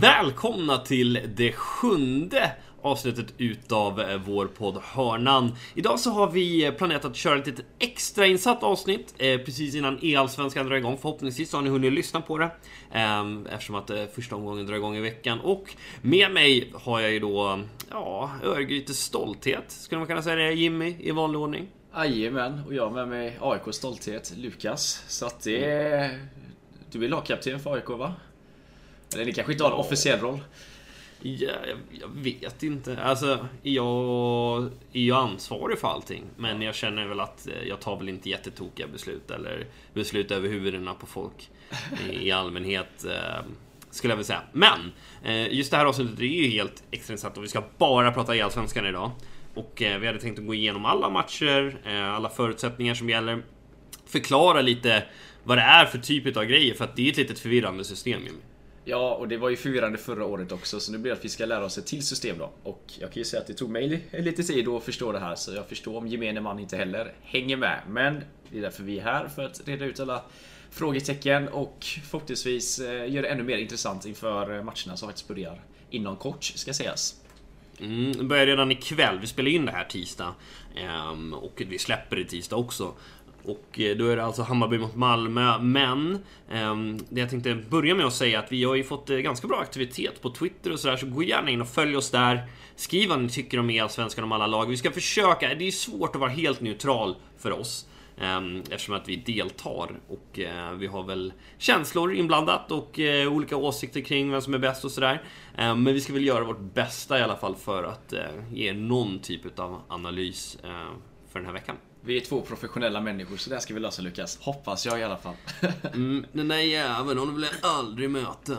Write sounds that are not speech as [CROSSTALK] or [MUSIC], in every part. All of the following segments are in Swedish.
Välkomna till det sjunde avsnittet utav eh, vår podd Hörnan. Idag så har vi eh, planerat att köra ett litet extrainsatt avsnitt eh, precis innan E-allsvenskan drar igång. Förhoppningsvis har ni hunnit lyssna på det eh, eftersom att eh, första omgången drar igång i veckan. Och med mig har jag ju då, ja, Örgrytes stolthet. Skulle man kunna säga det, Jimmy, i vanlig ordning? Jajamän, och jag med mig AIKs stolthet, Lukas. Så att det. Du är lagkapten för AIK va? Eller ni kanske inte har en officiell roll? Ja, jag, jag vet inte. Alltså, jag är ju ansvarig för allting. Men jag känner väl att eh, jag tar väl inte jättetokiga beslut eller beslut över huvudena på folk i, allmänhet. Eh, skulle jag vilja säga. Men, eh, just det här avsnittet är ju helt extra intressant och vi ska bara prata Allsvenskan idag. Och vi hade tänkt att gå igenom alla matcher, alla förutsättningar som gäller. Förklara lite vad det är för typ av grejer, för att det är ett litet förvirrande system Ja, och det var ju förvirrande förra året också, så nu blir det att vi ska lära oss ett till system då. Och jag kan ju säga att det tog mig lite tid att förstå det här, så jag förstår om gemene man inte heller hänger med. Men det är därför vi är här, för att reda ut alla frågetecken och förhoppningsvis eh, göra det ännu mer intressant inför eh, matcherna som faktiskt börjar inom kort, ska sägas. Mm, det börjar redan ikväll. Vi spelar in det här tisdag. Ehm, och vi släpper det tisdag också. Och eh, då är det alltså Hammarby mot Malmö. Men ehm, det jag tänkte börja med att säga att vi har ju fått eh, ganska bra aktivitet på Twitter och sådär. Så gå gärna in och följ oss där. Skriv vad ni tycker om Allsvenskan om alla lag. Vi ska försöka. Det är svårt att vara helt neutral för oss. Ehm, eftersom att vi deltar och eh, vi har väl känslor inblandat och olika åsikter kring vem som är bäst och sådär. Ehm, men vi ska väl göra vårt bästa i alla fall för att ge någon typ av analys för den här veckan. Vi är två professionella människor, så det här ska vi lösa Lukas. Hoppas jag i alla fall. [LAUGHS] mm, den där jäveln, honom vill jag aldrig möta.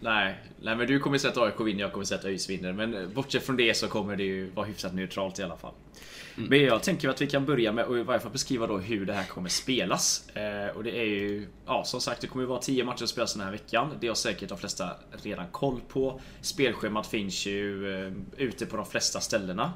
Nej, nej men du kommer att AIK vinner, jag kommer att ÖIS vinner. Men bortsett från det så kommer det ju vara hyfsat neutralt i alla fall. Mm. Men jag tänker att vi kan börja med att i varje fall beskriva då hur det här kommer spelas. Eh, och det är ju, ja som sagt det kommer ju vara 10 matcher att spelas den här veckan. Det har säkert de flesta redan koll på. Spelschemat finns ju eh, ute på de flesta ställena.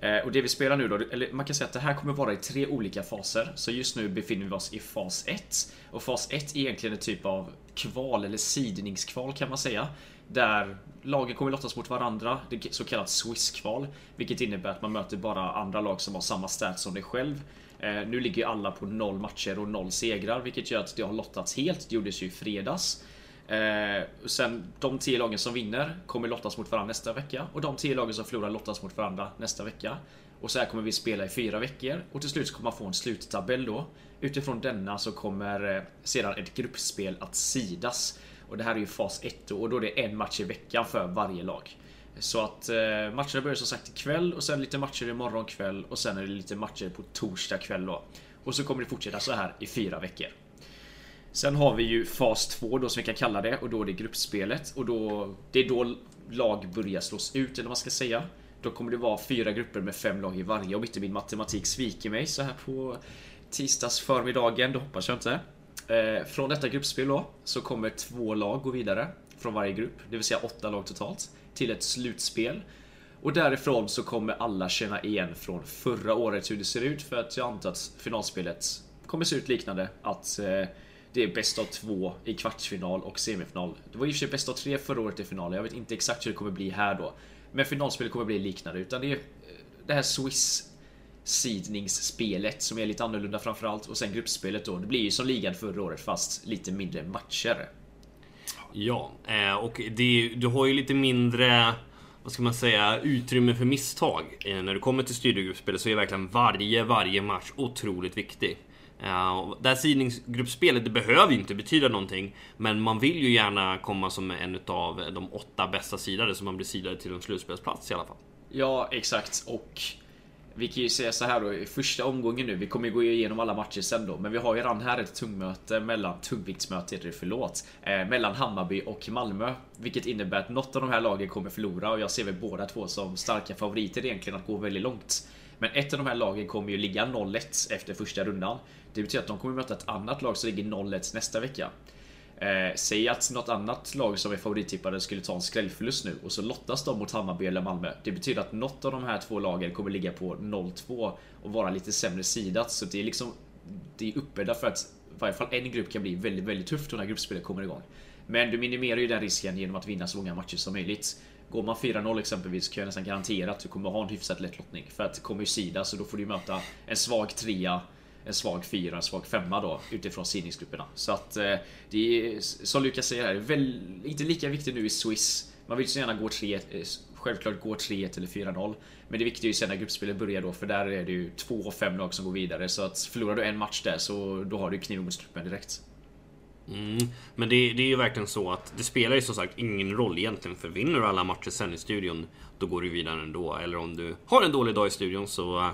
Eh, och det vi spelar nu då, eller man kan säga att det här kommer vara i tre olika faser. Så just nu befinner vi oss i fas 1. Och fas 1 är egentligen en typ av kval eller sidningskval kan man säga. Där lagen kommer lottas mot varandra, det så kallat Swiss-kval. Vilket innebär att man möter bara andra lag som har samma stats som dig själv. Eh, nu ligger alla på noll matcher och noll segrar, vilket gör att det har lottats helt. Det gjordes ju i fredags. Eh, sen de 10 lagen som vinner kommer lottas mot varandra nästa vecka och de 10 lagen som förlorar lottas mot varandra nästa vecka. Och så här kommer vi spela i fyra veckor och till slut så kommer man få en sluttabell då. Utifrån denna så kommer eh, sedan ett gruppspel att sidas. Och det här är ju fas 1 och då är det en match i veckan för varje lag. Så att eh, matcherna börjar som sagt ikväll och sen lite matcher imorgon kväll och sen är det lite matcher på torsdag kväll då. Och så kommer det fortsätta så här i fyra veckor. Sen har vi ju fas 2 då som vi kan kalla det och då är det gruppspelet och då Det är då lag börjar slås ut eller vad man ska säga. Då kommer det vara fyra grupper med fem lag i varje om inte min matematik sviker mig så här på tisdags förmiddagen, det hoppas jag inte. Eh, från detta gruppspel då så kommer två lag gå vidare från varje grupp, det vill säga åtta lag totalt, till ett slutspel. Och därifrån så kommer alla känna igen från förra året hur det ser ut för att jag antar att finalspelet kommer se ut liknande. Att eh, det är bäst av två i kvartsfinal och semifinal. Det var i och för sig bäst av tre förra året i finalen. Jag vet inte exakt hur det kommer bli här då. Men finalspelet kommer bli liknande. Utan det är eh, det här Swiss sidningsspelet som är lite annorlunda framförallt. Och sen gruppspelet då. Det blir ju som ligan förra året fast lite mindre matcher. Ja, eh, och det, du har ju lite mindre vad ska man säga, utrymme för misstag. Eh, när du kommer till studiegruppspelet så är verkligen varje, varje match otroligt viktig. Uh, det här sidningsgruppspelet, det behöver ju inte betyda någonting. Men man vill ju gärna komma som en av de åtta bästa sidade, så man blir sidade till en slutspelsplats i alla fall. Ja, exakt. Och vi kan ju säga så här då, i första omgången nu, vi kommer ju gå igenom alla matcher sen då, men vi har ju redan här ett tungmöte mellan, tungviktsmöte heter det, förlåt, eh, mellan Hammarby och Malmö. Vilket innebär att något av de här lagen kommer förlora och jag ser väl båda två som starka favoriter egentligen att gå väldigt långt. Men ett av de här lagen kommer ju ligga 0-1 efter första rundan. Det betyder att de kommer möta ett annat lag som ligger 0-1 nästa vecka. Eh, säg att något annat lag som är favorittippade skulle ta en skrällförlust nu och så lottas de mot Hammarby eller Malmö. Det betyder att något av de här två lagen kommer ligga på 0-2 och vara lite sämre sidat. Så det är liksom Det är uppe därför att i varje fall en grupp kan bli väldigt, väldigt tufft när gruppspelet kommer igång. Men du minimerar ju den risken genom att vinna så många matcher som möjligt. Går man 4-0 exempelvis kan jag nästan garantera att du kommer ha en hyfsat lätt lottning. För att det kommer ju sida så då får du möta en svag trea en svag fyra, en svag femma då utifrån sidningsgrupperna. Så att eh, det är som Lukas säger här, väl, inte lika viktigt nu i Swiss. Man vill så gärna gå 3 eh, Självklart gå 3-1 eller 4-0. Men det viktiga är ju sen när gruppspelet börjar då för där är det ju två och fem lag som går vidare. Så att förlorar du en match där så då har du kniven mot strupen direkt. Mm. Men det, det, är ju verkligen så att det spelar ju som sagt ingen roll egentligen för vinner du alla matcher sen i studion då går du vidare ändå. Eller om du har en dålig dag i studion så eh,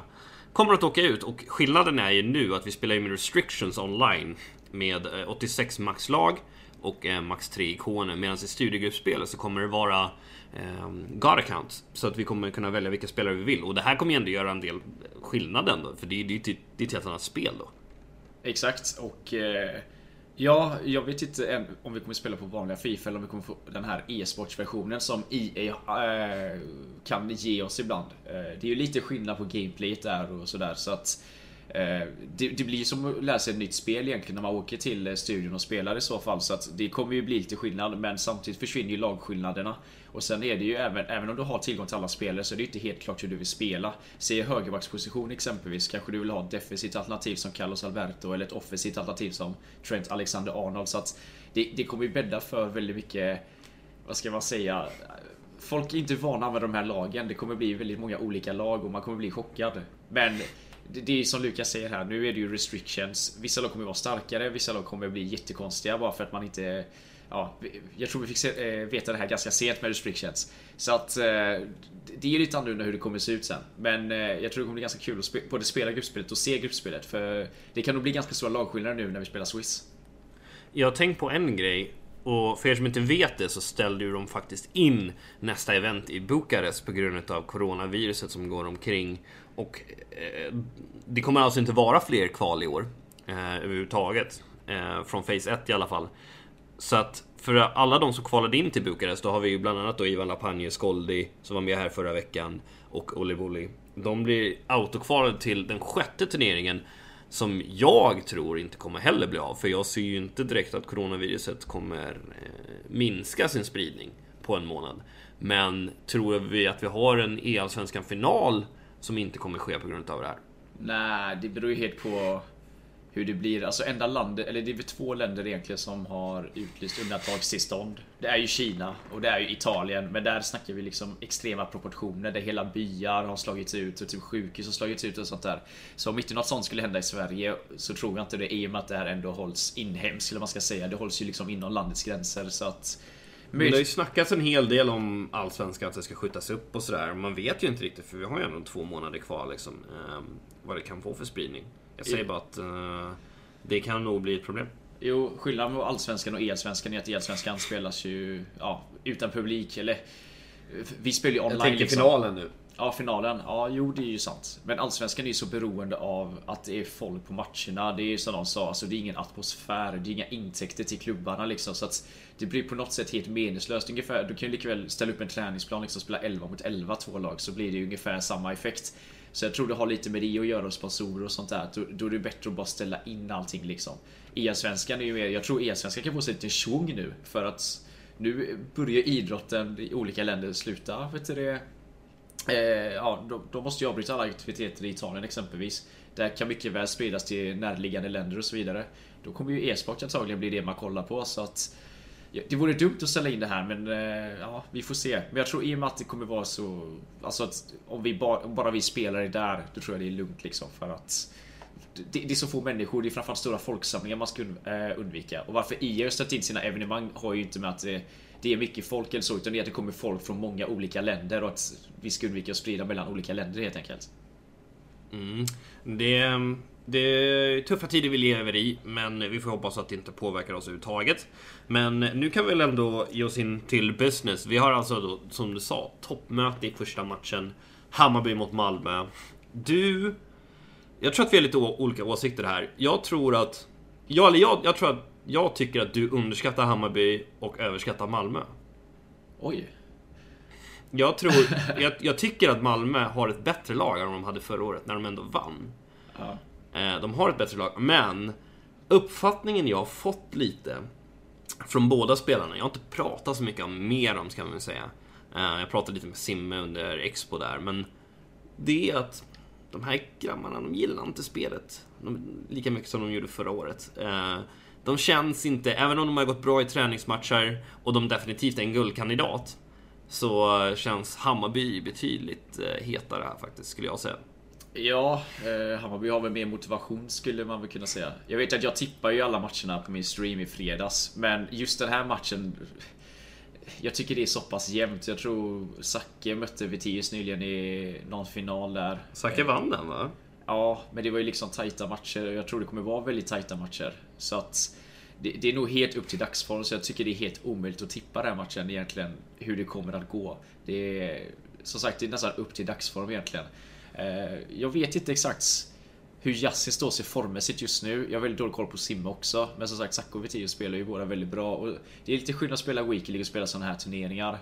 kommer att åka ut. Och skillnaden är ju nu att vi spelar ju med restrictions online med eh, 86 maxlag och eh, max 3 ikoner. Medan i studiegruppspelet så kommer det vara ehm, God account. Så att vi kommer kunna välja vilka spelare vi vill. Och det här kommer ju ändå göra en del eh, skillnad ändå. För det, är ju typ, ett helt annat spel då. Exakt och eh, Ja, jag vet inte än om vi kommer spela på vanliga Fifa eller om vi kommer få den här e-sportsversionen som EA äh, eh, kan ge oss ibland. Äh, det är ju lite skillnad på gameplayet där och sådär så att äh, Eh, det, det, blir som att lära sig ett nytt spel egentligen när man åker till eh, studion och spelar i så fall. Så att det kommer ju bli lite skillnad men samtidigt försvinner ju lagskillnaderna. Och sen är det ju även, även om du har tillgång till alla spelare så är det ju inte helt klart hur du vill spela. Se högerbacksposition exempelvis, kanske du vill ha ett defensivt alternativ som Carlos Alberto eller ett offensivt alternativ som Trent Alexander-Arnold. Så att det, det kommer ju bädda för väldigt mycket, vad ska man säga, folk är inte vana med de här lagen. Det kommer bli väldigt många olika lag och man kommer bli chockad. Men det är som Lukas säger här, nu är det ju restrictions. Vissa lag kommer vara starkare, vissa lag kommer bli jättekonstiga bara för att man inte ja, jag tror vi fick se, äh, veta det här ganska sent med restrictions. Så att äh, det är lite annorlunda hur det kommer se ut sen. Men äh, jag tror det kommer bli ganska kul att spe både spela gruppspelet och se gruppspelet. För det kan nog bli ganska stora lagskillnader nu när vi spelar Swiss. Jag har tänkt på en grej. Och för er som inte vet det så ställde ju de faktiskt in nästa event i Bukarest på grund av coronaviruset som går omkring. Och eh, det kommer alltså inte vara fler kval i år eh, överhuvudtaget. Eh, från Phase 1 i alla fall. Så att för alla de som kvalade in till Bukarest, då har vi ju bland annat då Ivan Lapagne, Skoldi, som var med här förra veckan, och Olivoli. De blir autokvalade till den sjätte turneringen, som jag tror inte kommer heller bli av, för jag ser ju inte direkt att coronaviruset kommer eh, minska sin spridning på en månad. Men tror vi att vi har en EL-svenskan final som inte kommer ske på grund av det här? Nej, det beror ju helt på hur det blir. Alltså enda landet, eller det är väl två länder egentligen som har utlyst undantagstillstånd. Det är ju Kina och det är ju Italien. Men där snackar vi liksom extrema proportioner där hela byar har slagits ut och typ sjukhus har slagits ut och sånt där. Så om inte något sånt skulle hända i Sverige så tror jag inte det i och med att det här ändå hålls inhemskt eller vad man ska säga. Det hålls ju liksom inom landets gränser så att men det har ju snackats en hel del om Allsvenskan, att det ska skjutas upp och sådär. Man vet ju inte riktigt, för vi har ju ändå två månader kvar liksom. Eh, vad det kan få för spridning. Jag säger bara att uh, det kan nog bli ett problem. Jo, skillnaden på Allsvenskan och Elsvenskan är att Elsvenskan spelas ju ja, utan publik. Eller vi spelar ju online. Jag tänker liksom. finalen nu. Ja, finalen. Ja, jo, det är ju sant. Men Allsvenskan är ju så beroende av att det är folk på matcherna. Det är ju som de sa, alltså, det är ingen atmosfär. Det är inga intäkter till klubbarna liksom. Så att det blir på något sätt helt meningslöst. Ungefär, du kan ju lika väl ställa upp en träningsplan, liksom spela 11 mot 11 två lag, så blir det ju ungefär samma effekt. Så jag tror det har lite med det att göra, och sponsorer och sånt där. Då, då är det bättre att bara ställa in allting liksom. EM-svenskan är ju mer, jag tror EM-svenskan kan få sig lite tjong nu för att nu börjar idrotten i olika länder sluta, vet du det? Eh, ja, då, då måste jag avbryta alla aktiviteter i Italien exempelvis. Det kan mycket väl spridas till närliggande länder och så vidare. Då kommer ju e-sport antagligen bli det man kollar på så att det vore dumt att ställa in det här men eh, ja, vi får se. Men jag tror i och med att det kommer vara så... Alltså att om vi bara, bara vi spelare där, då tror jag det är lugnt liksom för att... Det, det är så få människor, det är framförallt stora folksamlingar man ska eh, undvika. Och varför IA har ställt in sina evenemang har ju inte med att det, det är mycket folk eller så, utan det är att det kommer folk från många olika länder och att vi ska undvika att sprida mellan olika länder helt enkelt. Mm. Det ehm, det är tuffa tider vi lever i, men vi får hoppas att det inte påverkar oss överhuvudtaget. Men nu kan vi väl ändå ge oss in till business. Vi har alltså då, som du sa, toppmöte i första matchen. Hammarby mot Malmö. Du... Jag tror att vi har lite olika åsikter här. Jag tror att... Jag, eller jag, jag tror att jag tycker att du underskattar Hammarby och överskattar Malmö. Oj. Jag tror... [LAUGHS] jag, jag tycker att Malmö har ett bättre lag än de hade förra året, när de ändå vann. Ja. Eh, de har ett bättre lag, men uppfattningen jag har fått lite från båda spelarna. Jag har inte pratat så mycket om mer om, ska man väl säga. Eh, jag pratade lite med Simme under Expo där, men det är att de här grabbarna, de gillar inte spelet de, lika mycket som de gjorde förra året. Eh, de känns inte, även om de har gått bra i träningsmatcher och de definitivt är en guldkandidat, så känns Hammarby betydligt hetare här faktiskt, skulle jag säga. Ja, eh, Hammarby har väl mer motivation skulle man väl kunna säga. Jag vet att jag tippar ju alla matcherna på min stream i fredags, men just den här matchen jag tycker det är så pass jämnt. Jag tror Zacke mötte Vitius nyligen i någon final där. Zacke vann den va? Ja, men det var ju liksom tajta matcher. Jag tror det kommer vara väldigt tajta matcher. Så att det, det, är nog helt upp till dagsform, så jag tycker det är helt omöjligt att tippa den matchen egentligen. Hur det kommer att gå. Det är som sagt, det är nästan upp till dagsform egentligen. Eh, jag vet inte exakt hur Jassi står sig formmässigt just nu. Jag har väldigt dålig koll på Simme också. Men som sagt, Sacco och Vitius spelar ju båda väldigt bra. Och det är lite skillnad att spela Weekly League och spela sådana här turneringar.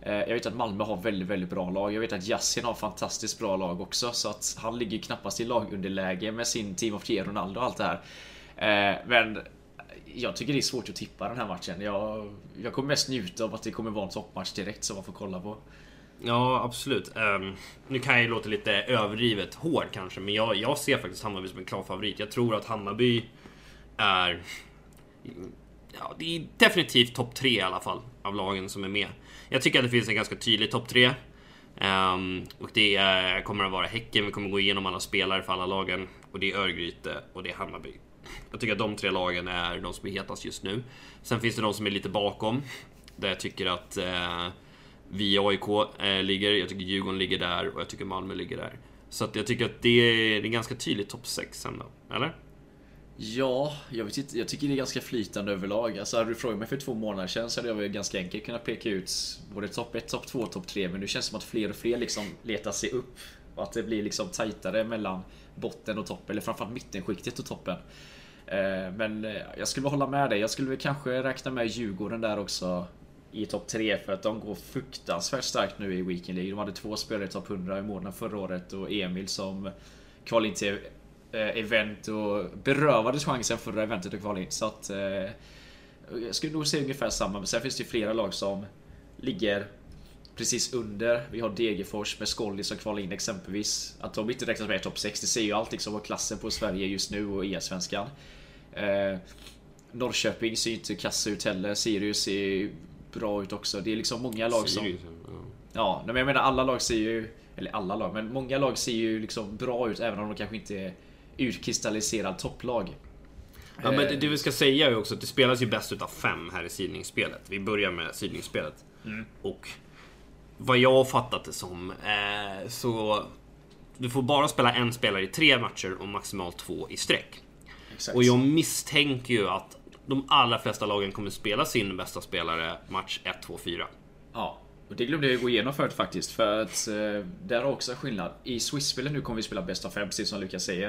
Eh, jag vet att Malmö har väldigt, väldigt bra lag. Jag vet att Yassin har fantastiskt bra lag också. Så att han ligger knappast i lagunderläge med sin Team of the Year, Ronaldo och allt det här. Eh, men jag tycker det är svårt att tippa den här matchen. Jag, jag kommer mest njuta av att det kommer vara en toppmatch direkt som man får kolla på. Ja, absolut. Um, nu kan jag ju låta lite överdrivet hård kanske, men jag, jag ser faktiskt Hammarby som en klar favorit. Jag tror att Hammarby är... Ja, det är definitivt topp tre i alla fall, av lagen som är med. Jag tycker att det finns en ganska tydlig topp tre. Um, och det är, kommer att vara Häcken, vi kommer gå igenom alla spelare för alla lagen. Och det är Örgryte och det är Hammarby. Jag tycker att de tre lagen är de som är hetast just nu. Sen finns det de som är lite bakom. Där jag tycker att eh, vi i AIK eh, ligger, jag tycker Djurgården ligger där och jag tycker Malmö ligger där. Så att jag tycker att det är, det är ganska tydligt topp 6 ändå, eller? Ja, jag vet inte. Jag tycker det är ganska flytande överlag. Alltså hade du frågat mig för två månader sedan så hade jag väl ganska enkelt kunnat peka ut både topp 1, topp 2, topp 3. Men nu känns det som att fler och fler liksom letar sig upp. Och att det blir liksom tajtare mellan botten och toppen, eller framförallt mittenskiktet och toppen. Eh, men eh, jag skulle hålla med dig. Jag skulle väl kanske räkna med Djurgården där också i topp 3 för att de går fruktansvärt starkt nu i Weekend League. De hade två spelare i topp 100 i månaden förra året och Emil som kvalade in till eh, event och berövades chansen förra eventet att kvala in. Så att eh, jag skulle nog säga ungefär samma. Men sen finns det ju flera lag som ligger precis under. Vi har Degerfors med Skolli som kvalar in exempelvis. Att de inte räknas med i topp 6, det säger ju allt liksom vad klassen på Sverige just nu och E-svenskan. Eh, Norrköping ser ju inte kassa ut heller. Sirius är bra ut också. Det är liksom många lag som... Sirius, ja. ja, men jag menar alla lag ser ju... Eller alla lag, men många lag ser ju liksom bra ut även om de kanske inte är utkristalliserad topplag. Ja, men det, det vi ska säga är också att det spelas ju bäst utav fem här i sidningsspelet. Vi börjar med sidningsspelet. Mm. Och vad jag har fattat det som, eh, så du får bara spela en spelare i tre matcher och maximalt två i sträck. Exakt. Och jag misstänker ju att de allra flesta lagen kommer spela sin bästa spelare match 1, 2, 4. Ja, och det glömde jag gå igenom förut faktiskt. För att eh, där är också en skillnad. I Swiss-spelet nu kommer vi spela bäst av fem, precis som Lukas säger.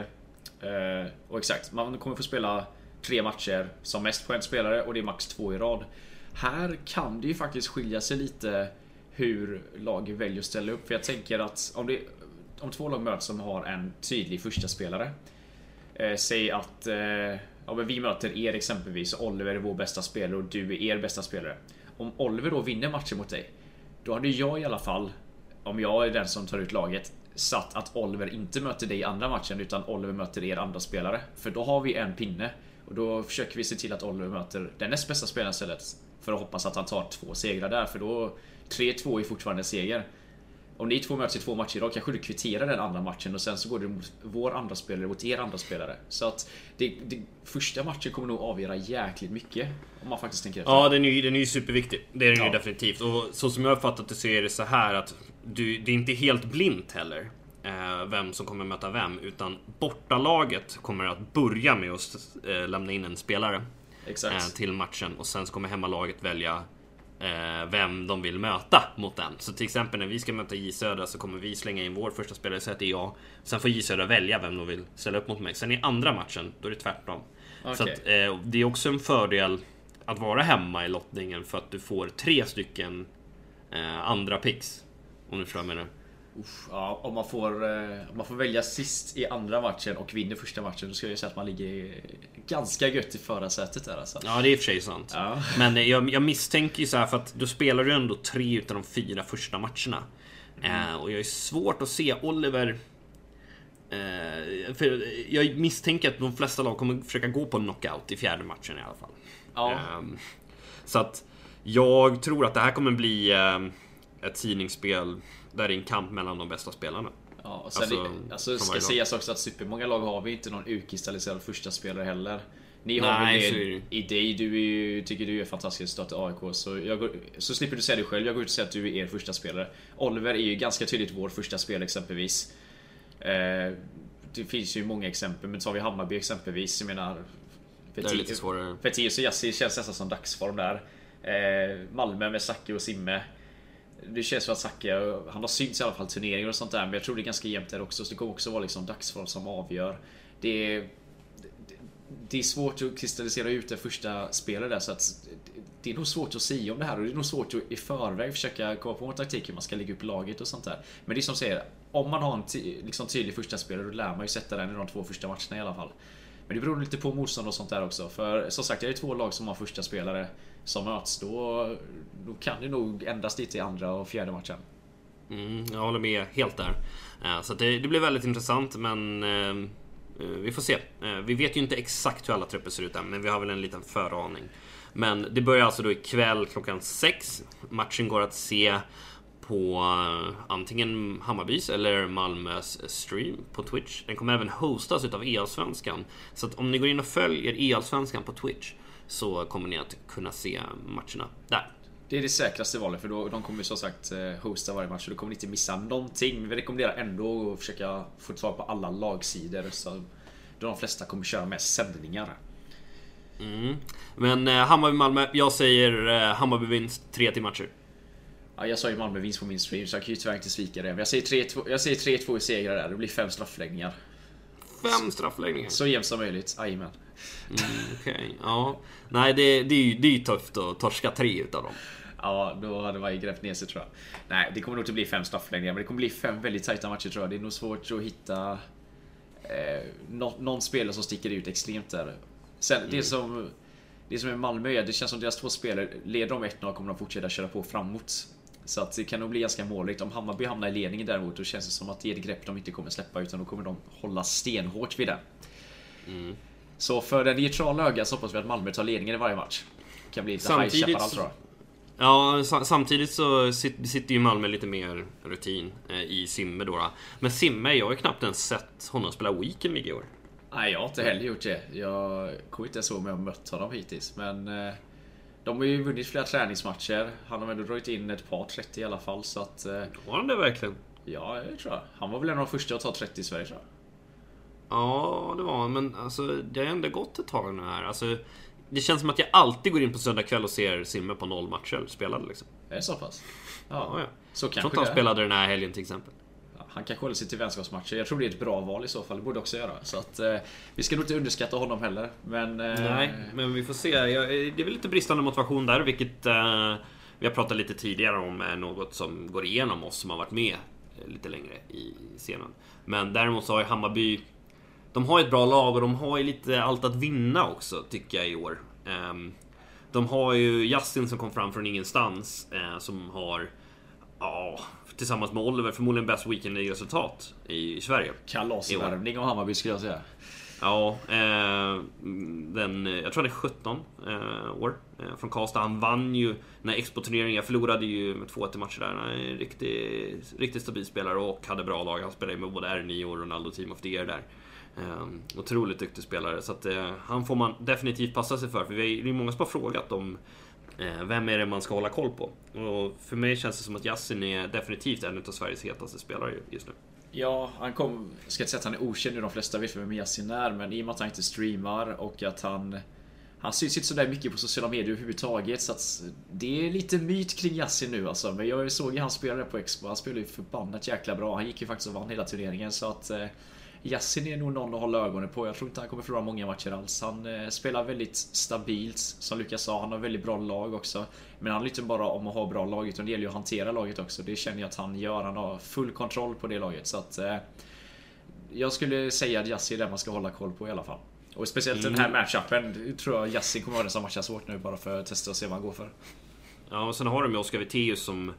Eh, och exakt, man kommer få spela tre matcher som mest på en spelare och det är max två i rad. Här kan det ju faktiskt skilja sig lite hur lag väljer att ställa upp. För jag tänker att om, det, om två lag möts som har en tydlig första spelare eh, Säg att eh, ja, men vi möter er exempelvis, Oliver är vår bästa spelare och du är er bästa spelare. Om Oliver då vinner matchen mot dig, då hade jag i alla fall, om jag är den som tar ut laget, satt att Oliver inte möter dig i andra matchen utan Oliver möter er andra spelare. För då har vi en pinne. Och då försöker vi se till att Oliver möter den näst bästa spelaren istället. För att hoppas att han tar två segrar där, för då 3-2 är fortfarande seger. Om ni två möts i två matcher idag kanske du kvitterar den andra matchen och sen så går det mot vår andra spelare mot er andra spelare. Så att det, det, första matchen kommer nog avgöra jäkligt mycket. Om man faktiskt tänker efter. Ja, den är ju, den är ju superviktig. Det är den ja. ju definitivt. Och så som jag har fattat det så är det så här att du, det är inte helt blint heller. Eh, vem som kommer möta vem. Utan bortalaget kommer att börja med att eh, lämna in en spelare. Eh, till matchen. Och sen så kommer hemmalaget välja eh, vem de vill möta mot den. Så till exempel när vi ska möta J Södra så kommer vi slänga in vår första spelare, så att det är jag. Sen får J Södra välja vem de vill ställa upp mot mig. Sen i andra matchen, då är det tvärtom. Okay. Så att, eh, det är också en fördel att vara hemma i lottningen för att du får tre stycken eh, andra picks. Om du förstår vad jag menar. Uff, ja, om, man får, eh, om man får välja sist i andra matchen och vinner första matchen då ska jag säga att man ligger ganska gött i förarsätet där alltså. Ja, det är i och för sig sant. Ja. Men eh, jag, jag misstänker ju så här för att då spelar du ändå tre utav de fyra första matcherna. Eh, och jag är svårt att se Oliver... Eh, för jag misstänker att de flesta lag kommer försöka gå på knockout i fjärde matchen i alla fall. Ja. Ehm, så att jag tror att det här kommer bli eh, ett tidningsspel där det är en kamp mellan de bästa spelarna. Ja, och sen Alltså, det, alltså ska sägas också att supermånga lag har vi inte någon utkristalliserad första spelare heller. Ni har Nej, väl i dig, du ju, tycker du är fantastisk att stötta AIK så, går, så slipper du säga det själv, jag går ut och säger att du är er första spelare. Oliver är ju ganska tydligt vår första spelare exempelvis. Eh, det finns ju många exempel, men tar vi Hammarby exempelvis, jag menar... Fetius och Yassi känns nästan som dagsform där. Eh, Malmö med Zacke och Simme. Det känns som att Zacke, han har synts i alla fall i turneringar och sånt där men jag tror det är ganska jämnt där också. Så det kommer också vara liksom dagsform som avgör. Det är, det- det är svårt att kristallisera ut det första spelet där så att det är nog svårt att säga om det här och det är nog svårt att i förväg försöka komma på en taktik hur man ska lägga upp laget och sånt där. Men det är som säger, om man har en ty- liksom tydlig första spelare då lär man ju sätta den i de två första matcherna i alla fall. Men det beror lite på motstånd och sånt där också. För som sagt, det är två lag som har första spelare som möts. Då, då kan det nog ändras lite i andra och fjärde matchen. Mm, jag håller med helt där. Eh, så det, det blir väldigt intressant men eh, eh vi får se. Eh, vi vet ju inte exakt hur alla trupper ser ut än men vi har väl en liten föraning. Men det börjar alltså då ikväll klockan sex. Matchen går att se på antingen Hammarbys eller Malmös stream på Twitch. Den kommer även hostas utav EL-svenskan. Så att om ni går in och följer EL-svenskan på Twitch så kommer ni att kunna se matcherna där. Det är det säkraste valet för då, de kommer ju som sagt eh, hosta varje match och då kommer ni inte missa någonting. Vi rekommenderar ändå att försöka få tag på alla lagsidor. Så då de flesta kommer köra med sändningar. Mm. Men eh, Hammarby-Malmö, jag säger eh, Hammarby vinst 3 till matcher. Ja, jag sa ju Malmö vinst på min stream så jag kan ju tyvärr inte svika det. Men jag säger 3-2 jag säger 3-2 i segrar där. Det blir fem straffläggningar. Fem straffläggningar. Så jämnt som möjligt. Jajamän. Mm, Okej, ja. Nej, det, det, är ju, det är ju tufft att torska tre utav dem. Ja, då hade man ju grävt ner sig tror jag. Nej, det kommer nog inte bli fem straffläggningar, men det kommer bli fem väldigt tajta matcher tror jag. Det är nog svårt att hitta eh, nå- någon spelare som sticker ut extremt där. Sen det som det som är Malmö är, det känns som deras två spelare, leder de 1-0 kommer de fortsätta köra på framåt. Så att det kan nog bli ganska måligt. Om Hammarby hamnar i ledningen däremot, då känns det som att det är ett grepp de inte kommer släppa, utan då kommer de hålla stenhårt vid det. Så för det neutrala ögat så hoppas vi att Malmö tar ledningen i varje match. Det kan bli lite High Samtidigt Chaparral så- tror jag. Ja, sa- samtidigt så sit- sitter ju Malmö lite mer rutin eh, i Simme då. Men Simme, jag har ju knappt ens sett honom spela Weekend i år. Nej, jag har inte heller gjort det. Jag kommer inte ens ihåg om jag har mött honom hittills. Men eh, de har ju vunnit flera träningsmatcher. Han har ändå dragit in ett par 30 i alla fall. Så att, eh, Var han det verkligen? ja, det tror jag. Han var väl en av de första att ta 30 i Sverige tror jag. Ja, det var han. Men alltså, det har ändå gått ett tag nu här. Alltså, det känns som att jag alltid går in på söndag kväll och ser Simme på noll matcher spelade liksom. Är det så pass? Ja, Ja, ja. så Jag tror kanske inte han spelade den här helgen till exempel. Han kanske håller sig till vänskapsmatcher. Jag tror det är ett bra val i så fall. Det borde också göra. Så att eh, vi ska nog inte underskatta honom heller. Men... Eh, Nej, men vi får se. Jag, eh, det är väl lite bristande motivation där, vilket eh, vi har pratat lite tidigare om är något som går igenom oss som har varit med eh, lite längre i scenen. Men däremot så har ju Hammarby de har ju ett bra lag och de har ju lite allt att vinna också, tycker jag i år. Ehm, de har ju Justin som kom fram från ingenstans, eh, som har, ja, tillsammans med Oliver, förmodligen bäst weekend i resultat i Sverige. Kalasvärvning av Hammarby skulle jag säga. Ja, eh, den, jag tror han är 17 eh, år eh, från Karlstad. Han vann ju den här Expo-turneringen. Jag förlorade ju med 2-1 i matcher där. Han är en riktigt, riktigt stabil spelare och hade bra lag. Han spelade ju med både R9 och Ronaldo Team of the Year där. Eh, otroligt duktig spelare. Så att, eh, han får man definitivt passa sig för. För vi det är många som har frågat om Eh, vem är det man ska hålla koll på. Och för mig känns det som att Yasin är definitivt en av Sveriges hetaste spelare just nu. Ja, han kom... Jag ska inte säga att han är okänd nu, de flesta vet vem Yasin är, men i och med att han inte streamar och att han... Han syns inte sådär mycket på sociala medier överhuvudtaget så att det är lite myt kring Yasin nu alltså. Men jag såg ju han spelade på Expo, han spelade ju förbannat jäkla bra. Han gick ju faktiskt och vann hela turneringen så att... Eh, Yassin är nog någon att hålla ögonen på. Jag tror inte han kommer förlora många matcher alls. Han eh, spelar väldigt stabilt, som Lukas sa. Han har väldigt bra lag också. Men han handlar inte bara om att ha bra lag, utan det gäller ju att hantera laget också. Det känner jag att han gör. Han har full kontroll på det laget. Så att, eh, jag skulle säga att Yassi är den man ska hålla koll på i alla fall. Och speciellt mm. den här matchupen tror jag Yassi kommer vara den som matchar svårt nu bara för att testa och se vad han går för. Ja, och sen har de ju Oskar Witteus som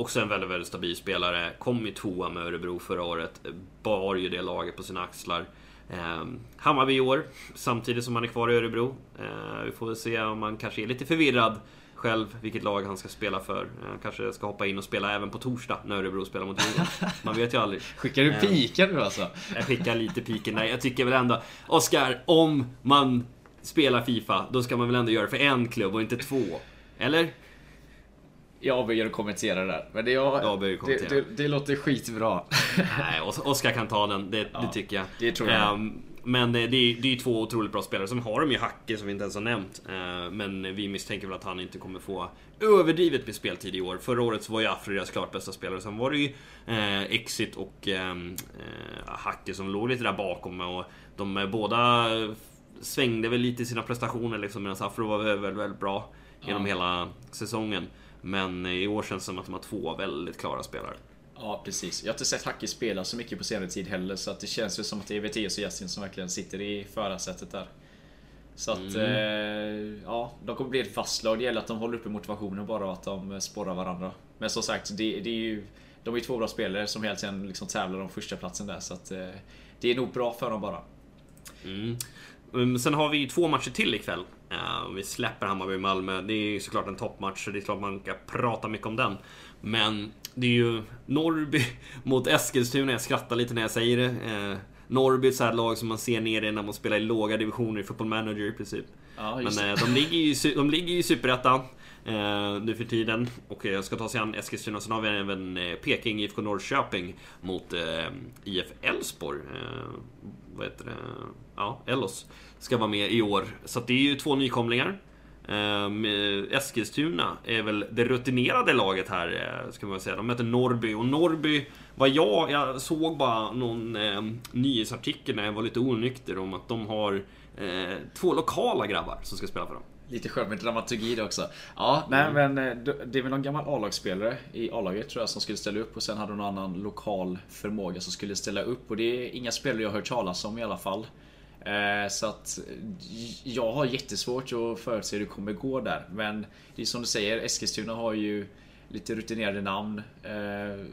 också en väldigt, väldigt stabil spelare. Kom ju tvåa med Örebro förra året. Bar ju det laget på sina axlar. Eh, Hammarby i år, samtidigt som han är kvar i Örebro. Eh, vi får väl se om han kanske är lite förvirrad själv vilket lag han ska spela för. Han kanske ska hoppa in och spela även på torsdag när Örebro spelar mot Djurgården. [LAUGHS] Man vet ju aldrig. Skickar du piken nu alltså? Jag skickar lite piken. Nej, jag tycker väl ändå... Oskar, om man spelar Fifa, då ska man väl ändå göra det för en klubb och inte två? Eller? Jag ber att kommentera det där. Men det, jag, jag det, det, det, låter skitbra. [LAUGHS] Nej, Oskar kan ta den. Det, ja, det tycker jag. Det tror jag. Um, men det, det, är ju två otroligt bra spelare. Sen har de ju Hacke som vi inte ens har nämnt. Uh, men vi misstänker väl att han inte kommer få överdrivet med speltid i år. Förra året så var ju Afro deras klart bästa spelare. Sen var det ju uh, Exit och um, uh, Hacke som låg lite där bakom. Och de båda svängde väl lite i sina prestationer liksom. Medan Afro var väldigt, väldigt bra genom ja. hela säsongen. Men i år känns det som att de har två väldigt klara spelare. Ja, precis. Jag har inte sett Hacke spela så mycket på senare tid heller, så att det känns ju som att det är VTS och Yasin som verkligen sitter i förarsätet där. Så att, mm. eh, ja, de kommer bli ett fast lag. Det gäller att de håller uppe motivationen bara och att de spårar varandra. Men som sagt, det, det är ju, de är ju två bra spelare som hela tiden liksom tävlar om första platsen där, så att eh, det är nog bra för dem bara. Mm. Um, sen har vi ju två matcher till ikväll. Uh, vi släpper Hammarby-Malmö. Det är ju såklart en toppmatch, så det är klart man kan prata mycket om den. Men det är ju Norrby [LAUGHS] mot Eskilstuna. Jag skrattar lite när jag säger det. Uh, Norrby är ett sånt lag som man ser ner i när man spelar i låga divisioner i Football Manager i princip. Ja, Men uh, de ligger ju de ligger i Superettan eh, nu för tiden. Och jag ska ta sig an Eskilstuna. Sen har vi även Peking, IFK Norrköping mot eh, IF Elfsborg. Eh, vad heter det? Ja, Ellos ska vara med i år. Så det är ju två nykomlingar. Um, Eskilstuna är väl det rutinerade laget här, eh, ska man säga. De möter Norrby, och Norrby vad jag, jag såg bara någon eh, nyhetsartikel när jag var lite onykter om att de har eh, två lokala grabbar som ska spela för dem. Lite skönt med dramaturgi det också. Ja, nej mm. men eh, det är väl någon gammal A-lagsspelare i A-laget tror jag som skulle ställa upp och sen hade någon annan lokal förmåga som skulle ställa upp och det är inga spelare jag har hört talas om i alla fall. Eh, så att jag har jättesvårt att förutse hur det kommer gå där. Men det är som du säger, Eskilstuna har ju lite rutinerade namn. Eh,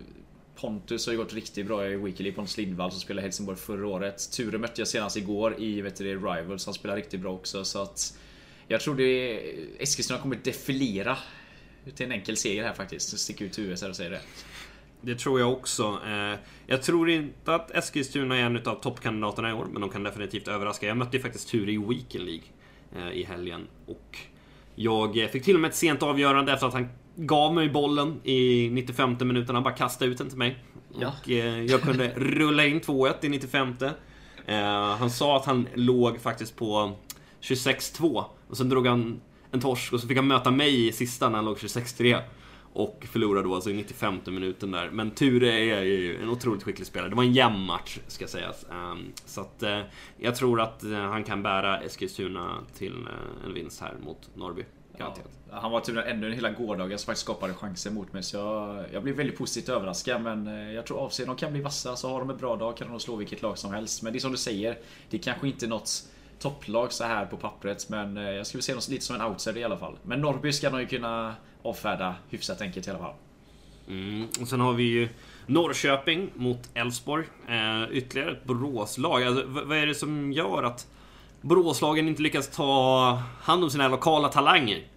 Pontus har ju gått riktigt bra i Weekly, Pontus Lindvall som spelade Helsingborg förra året. Ture mötte jag senast igår i vet du, Rivals, han spelar riktigt bra också. Så att jag tror det Eskilstuna kommer defilera till en enkel seger här faktiskt. Sticka ut huvudet och säga det. Det tror jag också. Eh, jag tror inte att Eskilstuna är en av toppkandidaterna i år, men de kan definitivt överraska. Jag mötte ju faktiskt Ture i Weekend League eh, i helgen. Och jag fick till och med ett sent avgörande efter att han gav mig bollen i 95 minuten. Han bara kastade ut den till mig. Ja. Och eh, jag kunde [LAUGHS] rulla in 2-1 i 95. Han sa att han låg faktiskt på 26-2. Och sen drog han en torsk och så fick han möta mig i sista när han låg 26-3. Och förlorar då alltså i 95 minuten där. Men Ture är ju en otroligt skicklig spelare. Det var en jämn match, ska sägas. Ehm, så att eh, jag tror att eh, han kan bära Eskilstuna till eh, en vinst här mot Norrby. Garanterat. Ja, han var tydligen ännu hela gårdagen som faktiskt skapade chanser mot mig. Så jag, jag blev väldigt positivt överraskad. Men jag tror avser de kan bli vassa. Så har de en bra dag kan de slå vilket lag som helst. Men det är som du säger. Det är kanske inte något topplag så här på pappret. Men jag skulle se dem lite som en outsider i alla fall. Men Norrby ska de ju kunna avfärda hyfsat enkelt i alla fall. Mm. Och sen har vi ju Norrköping mot Elfsborg. Eh, ytterligare ett Boråslag. Alltså, vad är det som gör att Boråslagen inte lyckas ta hand om sina lokala talanger?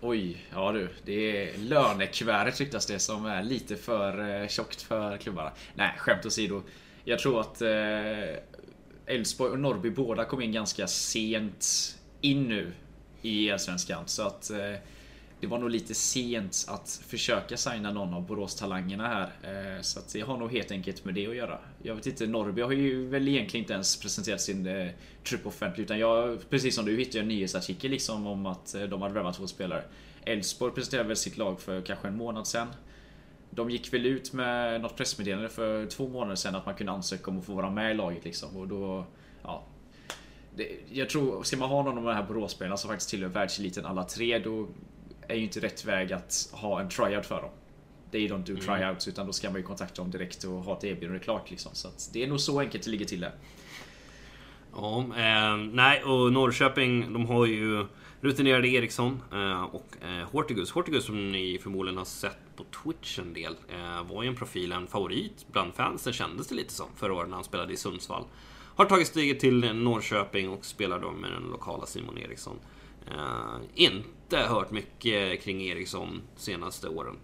Oj, ja du. Det är lönekuvertet ryktas det som är lite för eh, tjockt för klubbarna. Nej, skämt åsido. Jag tror att eh, Elfsborg och Norrby båda kom in ganska sent in nu i Allsvenskan. Så att eh, det var nog lite sent att försöka signa någon av Borås-talangerna här. Eh, så att det har nog helt enkelt med det att göra. Jag vet inte, Norrby har ju väl egentligen inte ens presenterat sin eh, trupp offentligt. Utan jag, precis som du, hittade en nyhetsartikel liksom om att eh, de hade värvat två spelare. Elfsborg presenterade väl sitt lag för kanske en månad sedan. de gick väl ut med något pressmeddelande för två månader sedan att man kunde ansöka om att få vara med i laget liksom. Och då, ja. Jag tror, ska man ha någon av de här Boråsspelarna som faktiskt tillhör världseliten alla tre, då är ju inte rätt väg att ha en tryout för dem. They don't do mm. tryouts, mm. utan då ska man ju kontakta dem direkt och ha ett erbjudande klart liksom. Så det är nog så enkelt det ligger till där. Ja, eh, nej och Norrköping, de har ju rutinerade Eriksson eh, och eh, Hortigus. Hortigus som ni förmodligen har sett på Twitch en del, eh, var ju en profil, en favorit bland fansen kändes det lite som förra året när han spelade i Sundsvall. Har tagit steget till Norrköping och spelar då med den lokala Simon Eriksson. Eh, inte hört mycket kring Eriksson senaste åren.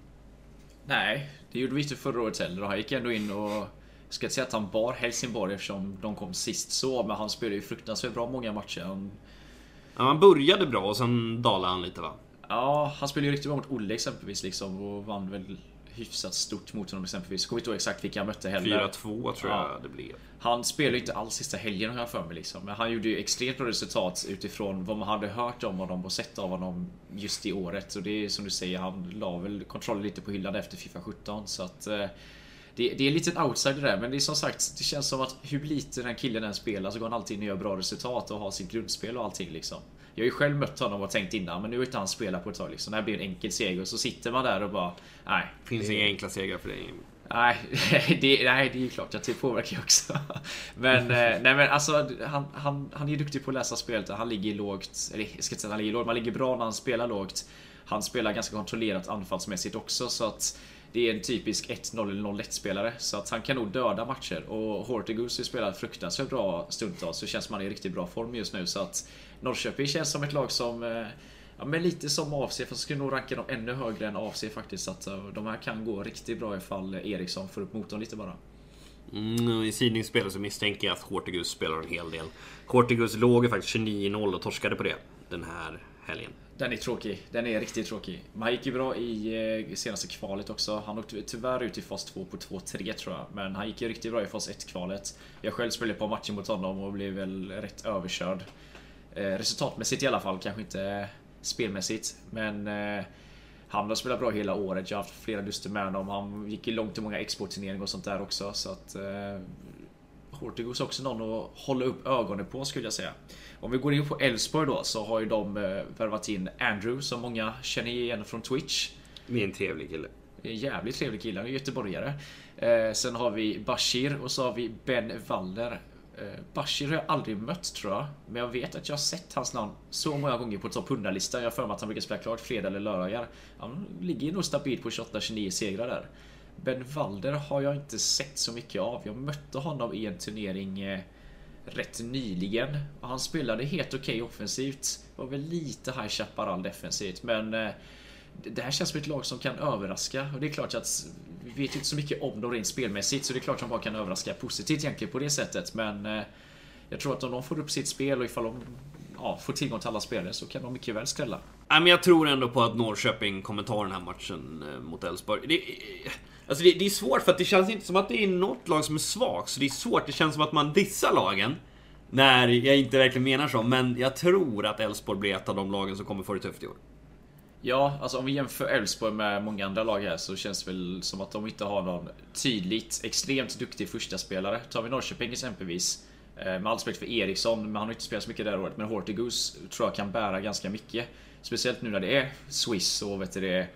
Nej, det gjorde vi inte förra året heller. Han gick ändå in och jag ska inte säga att han bar Helsingborg eftersom de kom sist så, men han spelade ju fruktansvärt bra många matcher. Han... Ja, han började bra och sen dalade han lite va? Ja, han spelade ju riktigt bra mot Olle exempelvis liksom och vann väl hyfsat stort mot honom exempelvis. Jag kommer inte ihåg exakt vilka han mötte heller. 4-2 tror jag det blev. Han spelade inte alls sista helgen har jag för mig liksom. Men han gjorde ju extremt bra resultat utifrån vad man hade hört om honom och sett av honom just i året. Och det är som du säger, han la väl kontrollen lite på hyllan efter Fifa 17. Så att eh, det, det, är en liten outsider där, men det är som sagt, det känns som att hur lite den killen än spelar så går han alltid in och gör bra resultat och har sitt grundspel och allting liksom. Jag har ju själv mött honom och tänkt innan, men nu har inte han spelat på ett tag liksom. Det här blir en enkel seger och så sitter man där och bara, nej. Finns det... inga enkla segrar för dig? Nej, [LAUGHS] det, nej, det är ju klart att det påverkar också. [LAUGHS] Men, eh, [LAUGHS] nej, men alltså, han, han, han är duktig på att läsa spelet han ligger lågt. Eller jag ska inte säga att han ligger lågt, man ligger bra när han spelar lågt. Han spelar ganska kontrollerat anfallsmässigt också så att det är en typisk 1-0 eller 0-1 spelare. Så att han kan nog döda matcher. Och Hortigus har spelat fruktansvärt bra stundtals. Så känns är i riktigt bra form just nu. Så att Norrköping känns som ett lag som eh, Ja, men lite som AFC, fast jag skulle nog ranka dem ännu högre än AFC faktiskt. Så att eh, de här kan gå riktigt bra ifall Eriksson får upp motorn lite bara. Mm, I sidningsspelet så misstänker jag att Hortigus spelar en hel del. Hortigus låg ju faktiskt 29-0 och torskade på det den här helgen. Den är tråkig. Den är riktigt tråkig. Men han gick ju bra i eh, senaste kvalet också. Han åkte tyvärr ut i fas 2 på 2-3 tror jag. Men han gick ju riktigt bra i fas 1 kvalet. Jag själv spelade på matchen mot honom och blev väl rätt överkörd. Eh, resultatmässigt i alla fall, kanske inte spelmässigt. Men eh, han har spelat bra hela året. Jag har haft flera duster med honom. Han gick ju långt i många exportturneringar och sånt där också. Så att eh, Hortigos också någon att hålla upp ögonen på skulle jag säga. Om vi går in på Elfsborg då så har ju de eh, värvat in Andrew som många känner igen från Twitch. Det är en trevlig kille. En jävligt trevlig kille, han är göteborgare. Eh, sen har vi Bashir och så har vi Ben Waller. Eh, Bashir har jag aldrig mött tror jag. Men jag vet att jag har sett hans namn så många gånger på topp 100-listan. Jag har för mig att han brukar spela klart fredag eller lördagar. Han ligger nog stabilt på 28-29 segrar där. Ben Walder har jag inte sett så mycket av. Jag mötte honom i en turnering eh, rätt nyligen. Och han spelade helt okej okay offensivt. Var väl lite High Chaparral defensivt. Men eh, det här känns som ett lag som kan överraska. Och det är klart att vi vet inte så mycket om dem rent spelmässigt. Så det är klart att de bara kan överraska positivt egentligen på det sättet. Men eh, jag tror att om de får upp sitt spel och ifall de ja, får tillgång till alla spelare så kan de mycket väl skrälla. jag tror ändå på att Norrköping kommer ta den här matchen eh, mot Elfsborg. Eh, alltså det, det, är svårt för att det känns inte som att det är något lag som är svagt. Så det är svårt, det känns som att man dissar lagen. När jag inte verkligen menar så, men jag tror att Elfsborg blir ett av de lagen som kommer få det tufft i år. Ja, alltså om vi jämför Elfsborg med många andra lag här så känns det väl som att de inte har någon tydligt extremt duktig första spelare. Tar vi Norrköping exempelvis. Eh, med all respekt för Eriksson, men han har inte spelat så mycket det här året. Men Hortigus tror jag kan bära ganska mycket. Speciellt nu när det är Swiss och vet du det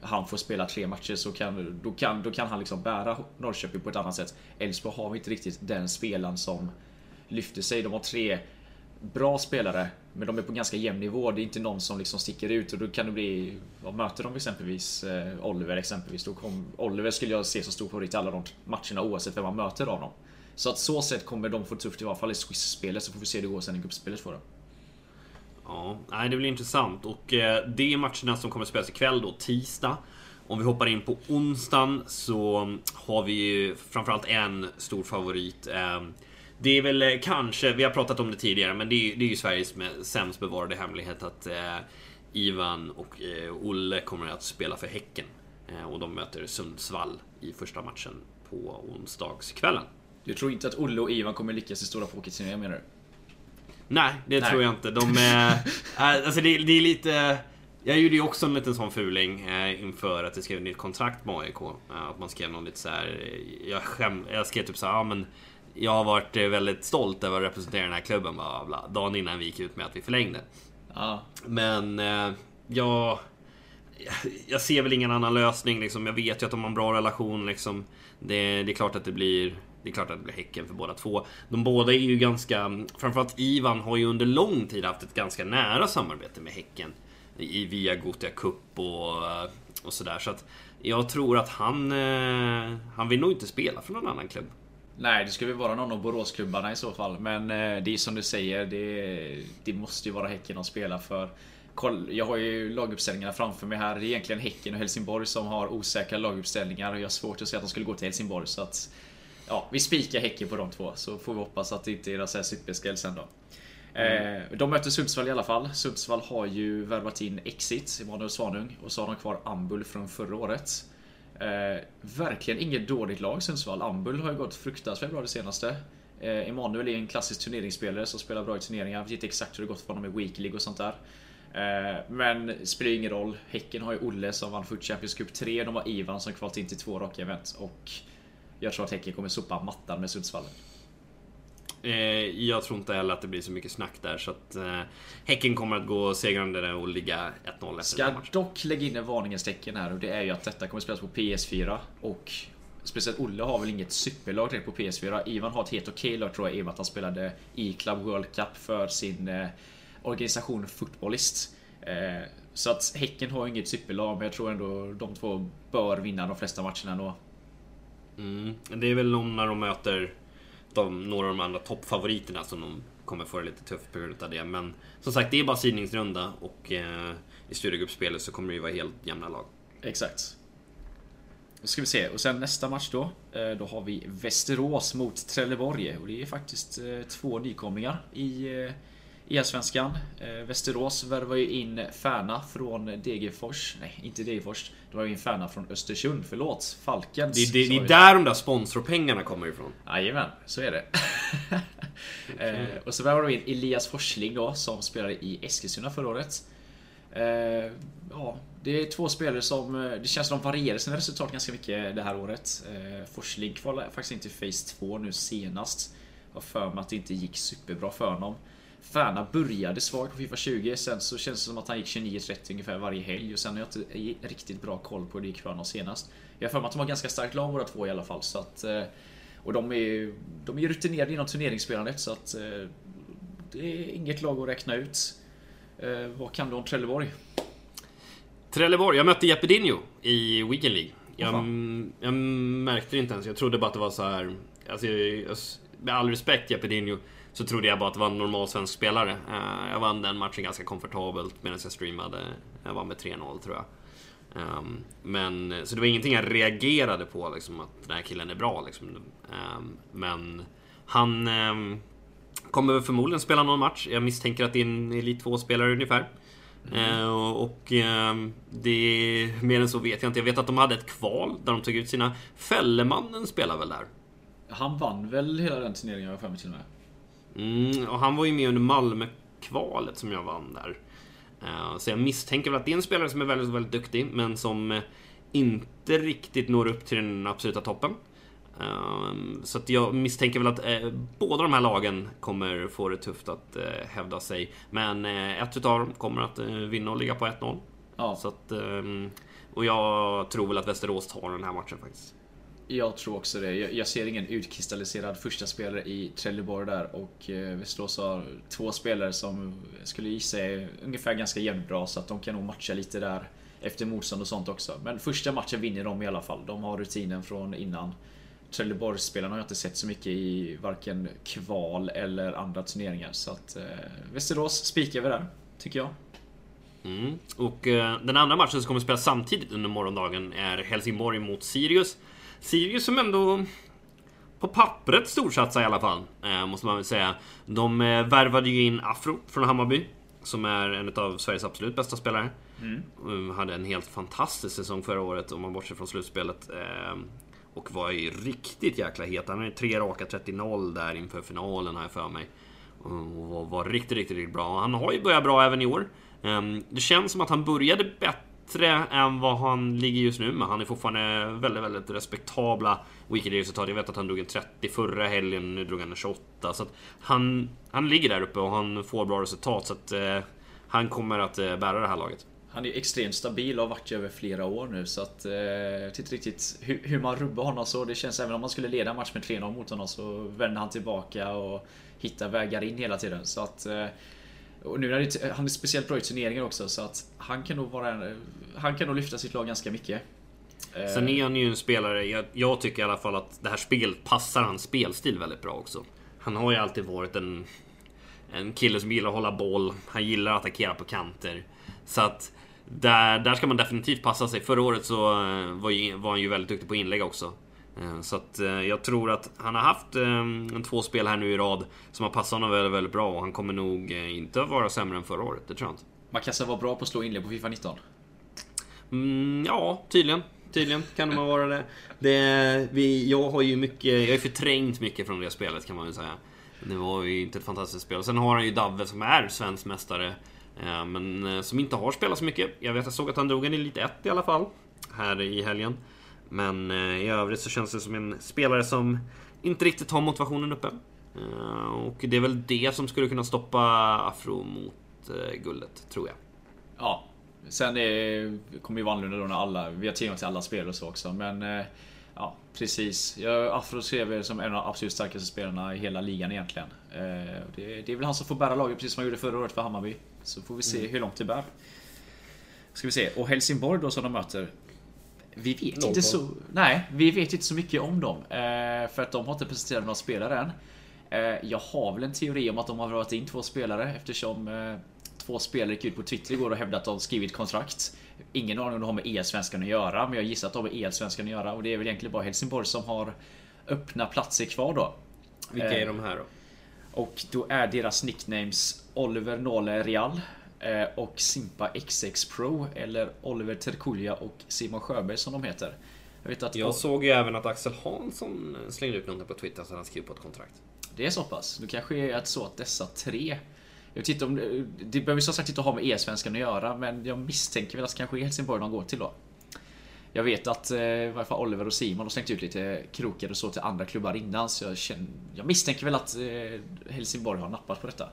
han får spela tre matcher så kan, då, kan, då kan han liksom bära Norrköping på ett annat sätt. Elfsborg har inte riktigt den spelaren som lyfter sig. De har tre bra spelare, men de är på ganska jämn nivå. Det är inte någon som liksom sticker ut och då kan det bli... Vad möter de exempelvis? Eh, Oliver exempelvis. Då kom, Oliver skulle jag se som stor favorit i alla de matcherna oavsett vem man möter av dem. Så att så sätt kommer de få tufft i alla fall i Swiss-spelet så får vi se hur det går sen i gruppspelet för dem. Ja, nej, det blir intressant. Och eh, det är matcherna som kommer att spelas ikväll då, tisdag. Om vi hoppar in på onsdagen så har vi ju framförallt en stor favorit. Eh, Eh, det är väl eh, kanske, vi har pratat om det tidigare, men det är, det är ju Sveriges sämst bevarade hemlighet att Ivan och Olle kommer att spela för Häcken. Och de möter Sundsvall i första matchen på onsdagskvällen. Du tror inte att Olle och Ivan kommer lyckas i stora pokerturneringar menar du? Nej, det Nej. tror jag inte. De är... [LAUGHS] alltså det, det, är lite... Jag gjorde ju också en liten sån fuling eh, inför att jag skrev ett nytt kontrakt med AIK. Eh, att man skrev någon lite så här. eh, Jag, skäm, jag skrev typ så här, ja men jag har varit eh, väldigt stolt över att representera den här klubben, bla, bla, dagen innan vi gick ut med att vi förlängde. Ja. Men eh, jag, [LAUGHS] jag ser väl ingen annan lösning. Liksom. Jag vet ju att de har en bra relation. Liksom. Det, det är klart att det blir det är klart att det blir Häcken för båda två. De båda är ju ganska... Framförallt Ivan har ju under lång tid haft ett ganska nära samarbete med Häcken. I, via Gothia Cup och, och sådär. Så att jag tror att han... eh, Han vill nog inte spela för någon annan klubb. Nej, det skulle väl vara någon av Boråsklubbarna i så fall. Men eh, det är som du säger, det, det måste ju vara Häcken att spela för. Koll, jag har ju laguppställningarna framför mig här. Det är egentligen Häcken och Helsingborg som har osäkra laguppställningar. Och jag har svårt att se att de skulle gå till Helsingborg. Så att, ja, vi spikar Häcken på de två. Så får vi hoppas att det inte är några superspel sen då. Eh, de möter Sundsvall i alla fall. Sundsvall har ju värvat in Exit, Emanuel Svanung. Och så har de kvar Ambul från förra året. Eh, verkligen inget dåligt lag Sundsvall. Ambul har ju gått fruktansvärt bra det senaste. Eh, Emanuel är en klassisk turneringsspelare som spelar bra i turneringar. Vet inte exakt hur det gått för honom i Week League och sånt där. Eh, men spelar ju ingen roll. Häcken har ju Olle som vann Foot Champions Cup 3. De har Ivan som kvalt in till två raka event. Och jag tror att Häcken kommer sopa mattan med Sundsvall. Eh, jag tror inte heller att det blir så mycket snack där. Så att eh, Häcken kommer att gå segrande och ligga 1-0 efter Ska matchen. dock lägga in en varningens tecken här och det är ju att detta kommer spelas på PS4 och Speciellt Olle har väl inget superlag direkt på PS4. Ivan har ett helt okej lag tror jag i och med att han spelade i Club World Cup för sin eh, organisation Footballist. Eh, så att Häcken har inget superlag men jag tror ändå de två bör vinna de flesta matcherna ändå. Mm. Det är väl om när de möter de, några av de andra toppfavoriterna som de kommer få det lite tufft på grund av det. Men som sagt, det är bara sidningsrunda och eh, i studiegruppspelet så kommer det ju vara helt jämna lag. Exakt. Då ska vi se, och sen nästa match då. Eh, då har vi Västerås mot Trelleborg. Och det är faktiskt eh, två nykomlingar i eh, i Allsvenskan. Eh, Västerås värvar ju in Färna från Degerfors. Nej, inte Degerfors. De var in Färna från Östersund, förlåt. Falkens. Det, det, det är där de där sponsorpengarna kommer ifrån. Jajamän, så är det. [LAUGHS] eh, och så värvar de in Elias Forsling då, som spelade i Eskilstuna förra året. Eh, ja, det är två spelare som... eh, Det känns som de varierar sina resultat ganska mycket det här året. Eh, Forsling kvalade faktiskt inte Phase 2 nu senast. Har för mig att det inte gick superbra för honom. Färna började svagt på Fifa 20, sen så känns det som att han gick 29-30 ungefär varje helg och sen har jag inte riktigt bra koll på hur det gick för honom senast. Jag har för mig att de har ganska starkt lag båda två i alla fall så att... eh, Och de är, de är rutinerade inom turneringsspelandet så att... eh, Det är inget lag att räkna ut. Eh, Vad kan du om Trelleborg? Trelleborg, jag mötte Jeppe Dinho i Weekend League. Jag, jag märkte det inte ens, jag trodde bara att det var så här. Alltså, jag, med all respekt Jeppe Dinho, så trodde jag bara att det var en normal svensk spelare. Eh, Jag vann den matchen ganska komfortabelt medan jag streamade. Jag vann med 3-0 tror jag. Ehm, Men, så det var ingenting jag reagerade på, liksom, att den här killen är bra. Liksom. Ehm, Men han ehm, kommer förmodligen spela någon match. Jag misstänker att det är en Elit 2-spelare ungefär. Eh, och och ehm, det... Mer än så vet jag inte. Jag vet att de hade ett kval där de tog ut sina... Fällemannen spelar väl där? Han vann väl hela den turneringen har jag för mig till och med. Mm, och han var ju med under Malmö-kvalet som jag vann där. Eh, så jag misstänker väl att det är en spelare som är väldigt, väldigt duktig, men som eh, inte riktigt når upp till den absoluta toppen. Eh, Så jag misstänker väl att eh, båda de här lagen kommer få det tufft att hävda sig. Men ett utav dem kommer att vinna och ligga på 1-0. Ja, Så att, ehm, och jag tror väl att Västerås tar den här matchen faktiskt jag tror också det. Jag, jag ser ingen utkristalliserad första spelare i Trelleborg där och eh, Västerås har två spelare som jag skulle gissa är ungefär ganska jämnbra så att de kan nog matcha lite där efter motstånd och sånt också. Men första matchen vinner de i alla fall. De har rutinen från innan. Trelleborgsspelarna har jag inte sett så mycket i varken kval eller andra turneringar så att eh, Västerås spikar vi där, tycker jag. Mm. Och eh, den andra matchen som kommer spelas samtidigt under morgondagen är Helsingborg mot Sirius. Sirius som ändå på pappret storsatsar i alla fall, eh, måste man väl säga. De eh, värvade ju in Afro från Hammarby, som är en av Sveriges absolut bästa spelare. Mm, hade en helt fantastisk säsong förra året om man bortser från slutspelet. Eh, och var ju riktigt jäkla het. Han hade tre raka 30-0 där inför finalen jag för mig. Och var riktigt, riktigt, riktigt bra. Han har ju börjat bra även i år. Det känns som att han började bättre Bättre än vad han ligger just nu, men han är fortfarande väldigt, väldigt respektabla ...weekend resultat. Jag vet att han drog en 30 förra helgen, nu drog han en 28. Så att han, han ligger där uppe och han får bra resultat, så att eh, han kommer att eh, bära det här laget. Han är extremt stabil och har varit över flera år nu så att... Eh, jag vet inte riktigt hur, hur man rubbar honom så. Det känns även om man skulle leda en match med 3-0 mot honom så vänder han tillbaka och hittar vägar in hela tiden. Så att... Eh, och nu när det, han är speciellt bra i turneringar också så att han kan nog vara Han kan nog lyfta sitt lag ganska mycket. Eh, Sen är han ju en spelare, jag, jag tycker i alla fall att det här spelet passar hans spelstil väldigt bra också. Han har ju alltid varit en, en kille som gillar att hålla boll, han gillar att attackera på kanter. Så att där, där ska man definitivt passa sig. Förra året så eh, var, ju, var han ju väldigt duktig på inlägg också. Eh, så att eh, jag tror att han har haft en två spel här nu i rad som har passat honom väldigt, väldigt bra och han kommer nog inte vara sämre än förra året. Det tror jag inte. Man kanske var bra på att slå inlägg på Fifa 19? Mm, ja, tydligen. Tydligen kan man vara det. det vi, jag har ju mycket, jag har förträngt mycket från det spelet kan man väl säga. Det var ju inte ett fantastiskt spel. Sen har han ju Davve som är svensk mästare. Eh, men eh, som inte har spelat så mycket. Jag vet, jag såg att han drog en Elite 1 i alla fall. Här i helgen. Men eh, i övrigt så känns det som en spelare som inte riktigt har motivationen uppe. Och det är väl det som skulle kunna stoppa Afro mot guldet, tror jag. Ja. Sen är, kommer ju vara annorlunda då när alla, vi har tillgång till alla spel och så också, men Ja, precis. Jag, Afro vi som en av de absolut starkaste spelarna i hela ligan egentligen. Det, det är väl han som får bära laget precis som han gjorde förra året för Hammarby. Så får vi se mm. hur långt det bär. Ska vi se. Och Helsingborg då som de möter. Vi vet inte så... Nej, vi vet inte så mycket om dem. Eh, för att de har inte presenterat några spelare än. Eh, jag har väl en teori om att de har varit in två spelare eftersom eh, två spelare gick ut på Twitter igår och hävdade att de skrivit kontrakt. Ingen aning om det har med EL-svenskan att göra, men jag gissar att det har med EL-svenskan att göra. Och det är väl egentligen bara Helsingborg som har öppna platser kvar då. Vilka är de här då? Och då är deras nicknames Oliver Nole Real och Simpa XX Pro eller Oliver Terkulia och Simon Sjöberg som de heter. Jag, vet att jag såg ju även att Axel Hansson slängde ut något på Twitter så han skrev på ett kontrakt. Det är så pass. Det kanske är så att dessa tre jag vet inte om det behöver som sagt inte ha med E-svenskan att göra men jag misstänker väl att det kanske är Helsingborg de går till då. Jag vet att eh, i varje fall Oliver och Simon har slängt ut lite krokar och så till andra klubbar innan så jag, känner, jag misstänker väl att eh, Helsingborg har nappat på detta.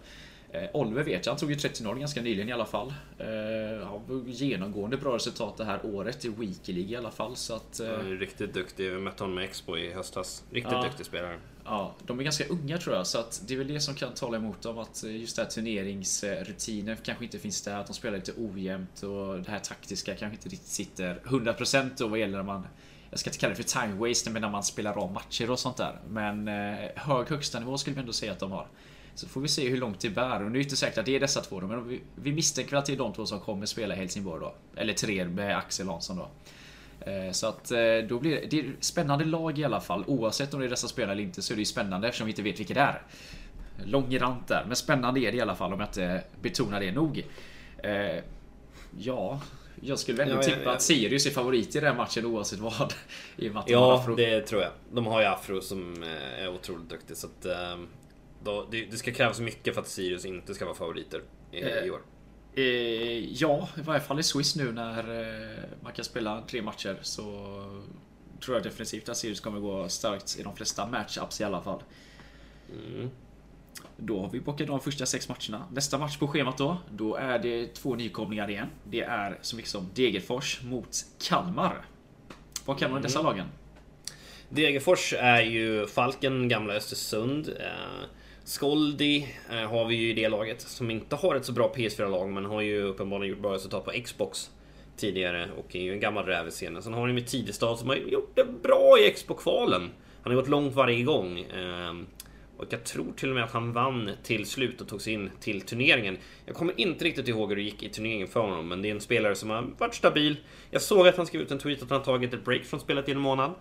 Eh, Oliver vet jag, han tog ju 30-0 ganska nyligen i alla fall. Eh, har genomgående bra resultat det här året i Weekly League i alla fall. Så att, eh, är riktigt duktig. Vi mötte honom med Expo i höstas. Riktigt ja, duktig spelare. Ja, de är ganska unga tror jag. Så att det är väl det som kan tala emot dem. Att just den här turneringsrutinen kanske inte finns där. Att de spelar lite ojämnt och det här taktiska kanske inte riktigt sitter 100% då vad gäller när man jag ska inte kalla det för time waste, men när man spelar av matcher och sånt där. Men eh, hög högsta nivå skulle vi ändå säga att de har. Så får vi se hur långt det bär. Och nu är det inte säkert att det är dessa två då, men vi, vi misstänker att det är de två som kommer spela i Helsingborg då. Eller tre med Axel Hansson då. Eh, så att eh, då blir det, det är spännande lag i alla fall. Oavsett om det är dessa spelare eller inte så är det ju spännande eftersom vi inte vet vilka det är. Lång rant där, men spännande är det i alla fall om jag inte betonar det nog. Eh, ja, jag skulle väl ja, tippa ja, ja. att Sirius är favorit i den matchen oavsett vad. [LAUGHS] I och med att ja, Afro. det tror jag. De har ju Afro som är otroligt duktig. Så att, då, det, det, ska krävas mycket för att Sirius inte ska vara favoriter i, i år. Eh, ja, i varje fall i Swiss nu när eh, man kan spela tre matcher så tror jag definitivt att Sirius kommer gå starkt i de flesta matchups i alla fall. Mm. Då har vi bockat de första sex matcherna. Nästa match på schemat då, då är det två nykomlingar igen. Det är så mycket som Degerfors mot Kalmar. Vad kan man mm. dessa lagen? Degerfors är ju Falken, gamla Östersund. Eh, Skoldi eh, har vi ju i det laget som inte har ett så bra PS4-lag men har ju uppenbarligen gjort bra resultat på Xbox tidigare och är ju en gammal räv i scenen. Sen har ni med Tidestad som har gjort det bra i Expo-kvalen. Han har gått långt varje gång. Eh, och jag tror till och med att han vann till slut och tog sig in till turneringen. Jag kommer inte riktigt ihåg hur det gick i turneringen för honom, men det är en spelare som har varit stabil. Jag såg att han skrev ut en tweet att han tagit ett break från spelet i en månad.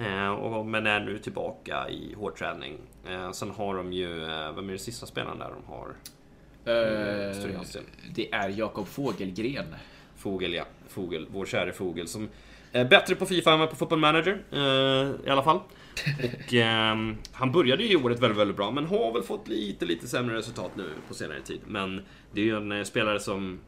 Eh, och, men är nu tillbaka i hårdträning. Eh, sen har de ju, eh, vem är det sista spelaren där de har? Uh, det är Jakob Fogelgren. Fogel ja, Fogel, vår käre Fogel som Eh, bättre på Fifa än på Football Manager, eh, i alla fall. Och eh, han började ju året väldigt, väldigt bra, men har väl fått lite, lite sämre resultat nu på senare tid. Men det är ju en eh, spelare som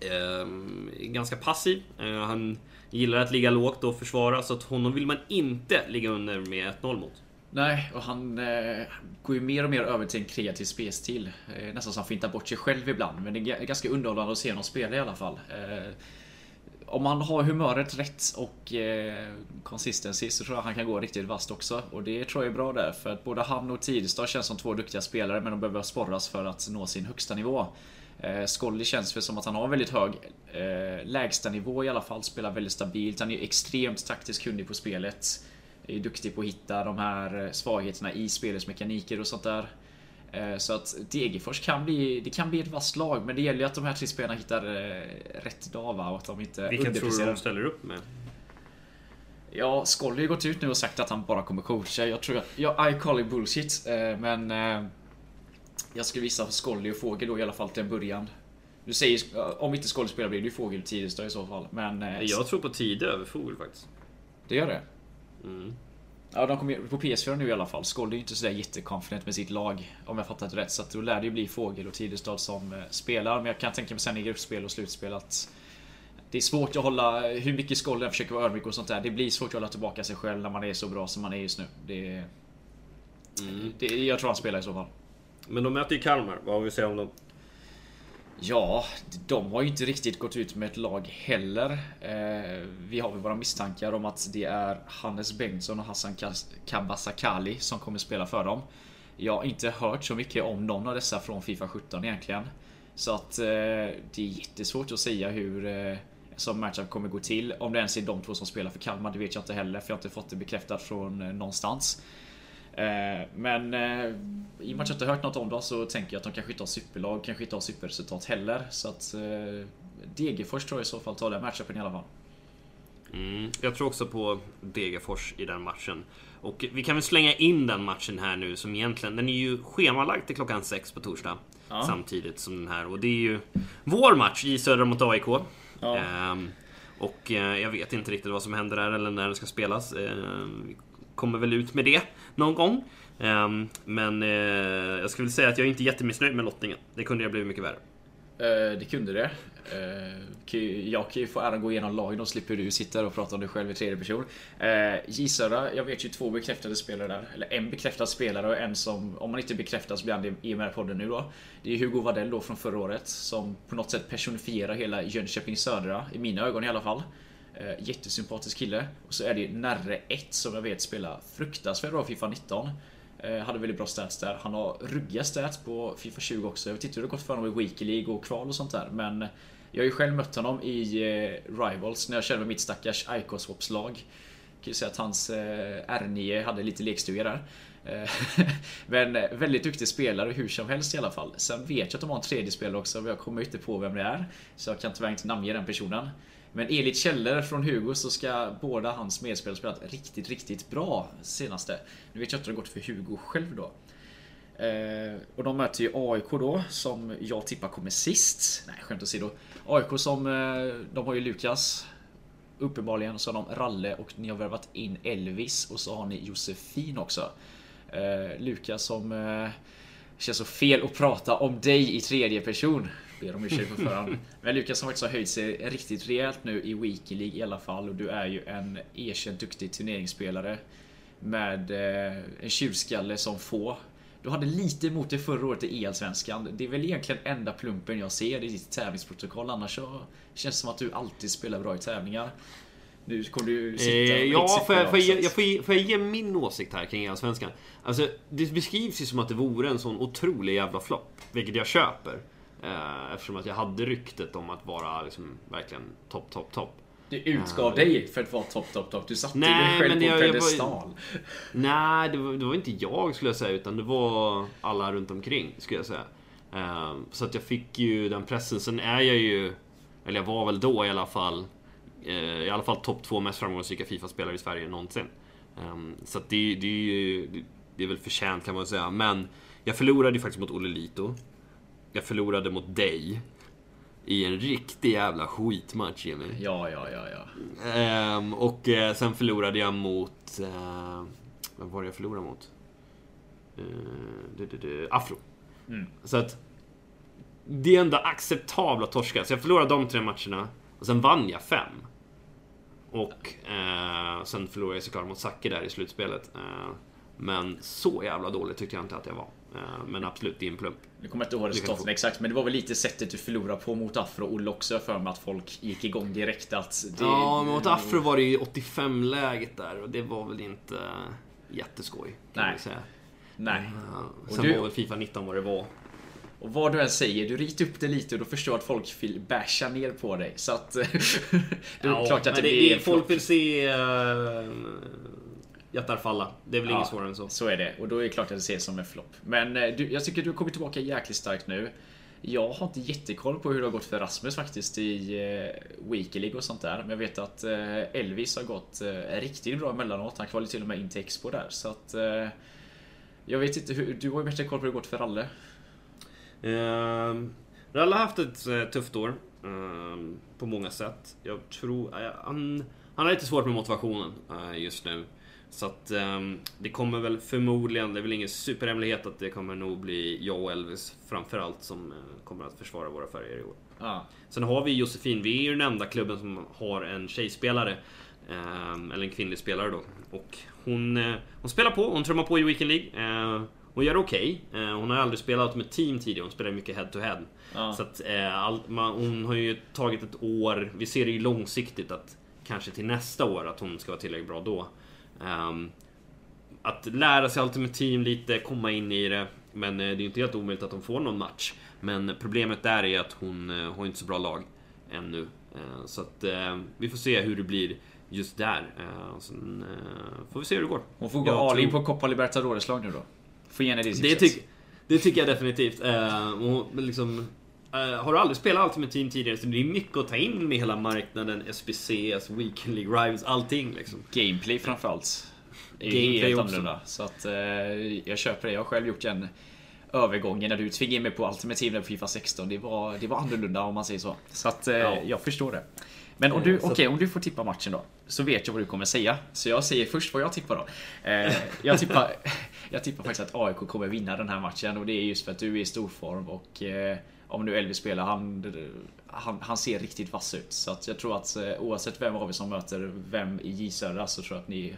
är ganska passiv. han gillar att ligga lågt och försvara, så att honom vill man inte ligga under med 1-0 mot. Nej, och han eh, går ju mer och mer över till en kreativ spelstil. Eh, nästan så han fintar bort sig själv ibland, men det är ganska underhållande att se honom spela i alla fall. Eh, om han har humöret rätt och eh, consistency så tror jag han kan gå riktigt vast också. Och det tror jag är bra där, för att både han och Tidestad känns som två duktiga spelare, men de behöver sporras för att nå sin högsta nivå. Eh, Skolli känns väl som att han har väldigt hög eh, lägstanivå i alla fall, spelar väldigt stabilt. Han är extremt taktiskt kunnig på spelet. Är duktig på att hitta de här eh, svagheterna i spelets mekaniker och sånt där. Eh, så att Degerfors kan bli, det kan bli ett vasst lag, men det gäller ju att de här tre spelarna hittar eh, rätt dag va? Och att de inte Vilka tror du de ställer upp med? Ja, Skolly har gått ut nu och sagt att han bara kommer coacha. Jag tror att... Ja, I call it bullshit. Men... Jag skulle visa för Skolly och Fågel då i alla fall till en början. Du säger, om inte Skolly spelar blir det ju Fågel Tidestad i så fall. Men... Jag tror på Tide över Fågel faktiskt. Det gör det? Mm. Ja, de kommer på PS4 nu i alla fall. Skold är ju inte sådär jätteconfident med sitt lag. Om jag fattat rätt. Så att då lär det ju bli Fågel och Tidestad som eh, spelar. Men jag kan tänka mig sen i gruppspel och slutspel att det är svårt att hålla, hur mycket Skold försöker vara ödmjuk och sånt där. Det blir svårt att hålla tillbaka sig själv när man är så bra som man är just nu. Det, mm. det, jag tror han spelar i så fall. Men de möter ju Kalmar. Vad har vi att säga om dem? Ja, de har ju inte riktigt gått ut med ett lag heller. Eh, vi har väl våra misstankar om att det är Hannes Bengtsson och Hassan Kabasakali som kommer spela för dem. Jag har inte hört så mycket om någon av dessa från Fifa 17 egentligen. Så att eh, det är jättesvårt att säga hur eh, som matchup kommer gå till. Om det ens är de två som spelar för Kalmar, det vet jag inte heller för jag har inte fått det bekräftat från eh, någonstans. Eh, men eh, i och med att jag inte hört något om dem så tänker jag att de kanske inte har superlag, kanske inte har superresultat heller. Så att eh, Degerfors tror jag i så fall tar den matchupen i alla fall. Mm, jag tror också på Degerfors i den matchen. Och vi kan väl slänga in den matchen här nu som egentligen, den är ju schemalagd till klockan 6 på torsdag. Ja. Samtidigt som den här. Och det är ju vår match i Södra mot AIK. Ja. Ehm, och eh, jag vet inte riktigt vad som händer där eller när den ska spelas. Ehm, kommer väl ut med det någon gång. Um, men uh, jag skulle säga att jag är inte jättemissnöjd med lottningen. Det kunde ha blivit mycket värre. Uh, det kunde det. Uh, jag kan ju få äran gå igenom lagen och slipper du sitta och prata om dig själv i tredje person. Uh, Gisöra, jag vet ju två bekräftade spelare där. Eller en bekräftad spelare och en som, om man inte bekräftas blir han det i och med podden nu då. Det är Hugo Vadell då från förra året som på något sätt personifierar hela Jönköping Södra, i mina ögon i alla fall. Eh, jättesympatisk kille. Och så är det Närre 1 som jag vet spelar fruktansvärt bra Fifa 19. Eh, hade väldigt bra stats där. Han har ruggiga stats på Fifa 20 också. Jag vet inte hur det gått för honom i Weekly League och kval och sånt där. Men jag har ju själv mött honom i eh, Rivals när jag körde med mitt stackars Icoswaps lag. Jag kan ju säga att hans eh, R9 hade lite lekstuga där. Eh, [LAUGHS] men eh, väldigt duktig spelare hur som helst i alla fall. Sen vet jag att de har en tredje spelare också, men jag kommer inte på vem det är. Så jag kan tyvärr inte namnge den personen. Men enligt källor från Hugo så ska båda hans medspelare spelat riktigt, riktigt bra senaste. Nu vet jag inte hur det gått för Hugo själv då. Eh, och de möter ju AIK då, som jag tippar kommer sist. Nej, skämt åsido. AIK som, eh, de har ju Lukas. Uppenbarligen så har de Ralle och ni har värvat in Elvis och så har ni Josefin också. Eh, Lukas som... Eh, känns så fel att prata om dig i tredje person ber om ursäkt på förhand. Men Lukas har faktiskt har höjt sig riktigt rejält nu i Weekly League i alla fall och du är ju en erkänt duktig turneringsspelare. Med eh, en tjurskalle som få. Du hade lite emot det förra året i Allsvenskan. Det är väl egentligen enda plumpen jag ser i ditt tävlingsprotokoll. Annars så känns det som att du alltid spelar bra i tävlingar. Nu kommer du sitta eh, Ja, får jag, får, jag, jag, får, jag, får jag ge min åsikt här kring Allsvenskan? Alltså, det beskrivs ju som att det vore en sån otrolig jävla flopp. Vilket jag köper. Eh, eftersom att jag hade ryktet om att vara liksom, verkligen topp, topp, topp. Du utgav uh, dig för att vara topp, topp, topp. Du satte dig själv på en pedestal. Nej, det var, det var, inte jag skulle jag säga, utan det var alla runt omkring skulle jag säga. Uh, så att jag fick ju den pressen. Sen är jag ju, eller jag var väl då i alla fall, uh, i alla fall topp två mest framgångsrika Fifa-spelare i Sverige någonsin. Um, så att det, det, det, det är väl förtjänt kan man säga. Men jag förlorade ju faktiskt mot Olle Lito. Jag förlorade mot dig. i en riktig jävla skitmatch, Emil. Ja, ja, ja, ja. Ehm, och eh, sen förlorade jag mot... Eh, vem var det jag förlorade mot? Eh, du, du, du, Afro. Mm. Så att... Det är ändå acceptabla torskar. Så jag förlorade de tre matcherna. Och sen vann jag fem. Och eh, sen förlorade jag såklart mot Zacke där i slutspelet. Eh, men så jävla dåligt tyckte jag inte att jag var. Eh, men absolut, det är en plump. Nu kommer jag inte ihåg resultaten exakt, men det var väl lite sättet du förlorade på mot Afro och också för mig att folk gick igång direkt att... Det, Ja, men mot Afro var det ju 85-läget där och det var väl inte jätteskoj. Kan Nej. säga. Nej. Ja, Och sen du- var väl Fifa 19 vad det var. Och vad du än säger, du ritar upp det lite och då förstår jag att folk vill basha ner på dig. Så att... [LAUGHS] det är klart att men det, blir Folk vill se uh, jättar falla. Det är väl Ja. inget svårare än så. Så är det, och då är det klart att det ses som en flopp. Men eh, du, jag tycker du har kommit tillbaka jäkligt starkt nu. Jag har inte jättekoll på hur det har gått för Rasmus faktiskt i eh, Weekly och sånt där. Men jag vet att eh, Elvis har gått eh, riktigt bra emellanåt. Han kvalade till och med in till Expo där. Så att... Eh, jag vet inte, hur, du har ju bättre koll på hur det har gått för Ralle. Uh, Ralle har haft ett eh, tufft år. ehm, på många sätt. Jag tror... eh, han, han har lite svårt med motivationen eh, just nu. Så att ehm, det kommer väl förmodligen, det är väl ingen superhemlighet att det kommer nog bli jag och Elvis framförallt som eh, kommer att försvara våra färger i år. Ja. Sen har vi Josefin, vi är ju den enda klubben som har en tjejspelare. ehm, eller en kvinnlig spelare då. Och hon, eh, hon spelar på, hon trummar på i Weekend League. Eh, hon gör okej. Eh, hon har aldrig spelat med team tidigare, hon spelar mycket head to head. Ja. Så att, all, man, hon har ju tagit ett år, vi ser det ju långsiktigt att kanske till nästa år att hon ska vara tillräckligt bra då. Ehm, att lära sig Ultimate Team lite, komma in i det. Men eh, det är ju inte helt omöjligt att hon får någon match. Men problemet där är att hon eh, har inte så bra lag ännu. Eh, så att eh, vi får se hur det blir just där. Eh, sen eh, får vi se hur det går. Hon får gå all in på Copa Libertadores-lag nu då. Få ge henne det Det, tipset. det tycker jag definitivt. Eh, och liksom, eh, har du aldrig spelat Ultimate Team tidigare så det är mycket att ta in med hela marknaden, SBCs, Weekend League Rivals, allting liksom. Gameplay framförallt. Är Gameplay helt också. annorlunda. Så att eh, jag köper det. Jag har själv gjort en övergången när du tvingade in mig på Team på Fifa 16. Det var, det var annorlunda om man säger så. Så att eh, Ja. jag förstår det. Men om du, Eh, så- okej, om du får tippa matchen då. Så vet jag vad du kommer säga. Så jag säger först vad jag tippar då. Eh, jag, tippar, [LAUGHS] jag tippar faktiskt att AIK kommer vinna den här matchen. Och det är just för att du är i stor form och eh, om nu Elvis spelar, han, han, han ser riktigt vass ut. Så att jag tror att eh, oavsett vem av er som möter vem i J Södra så tror jag att ni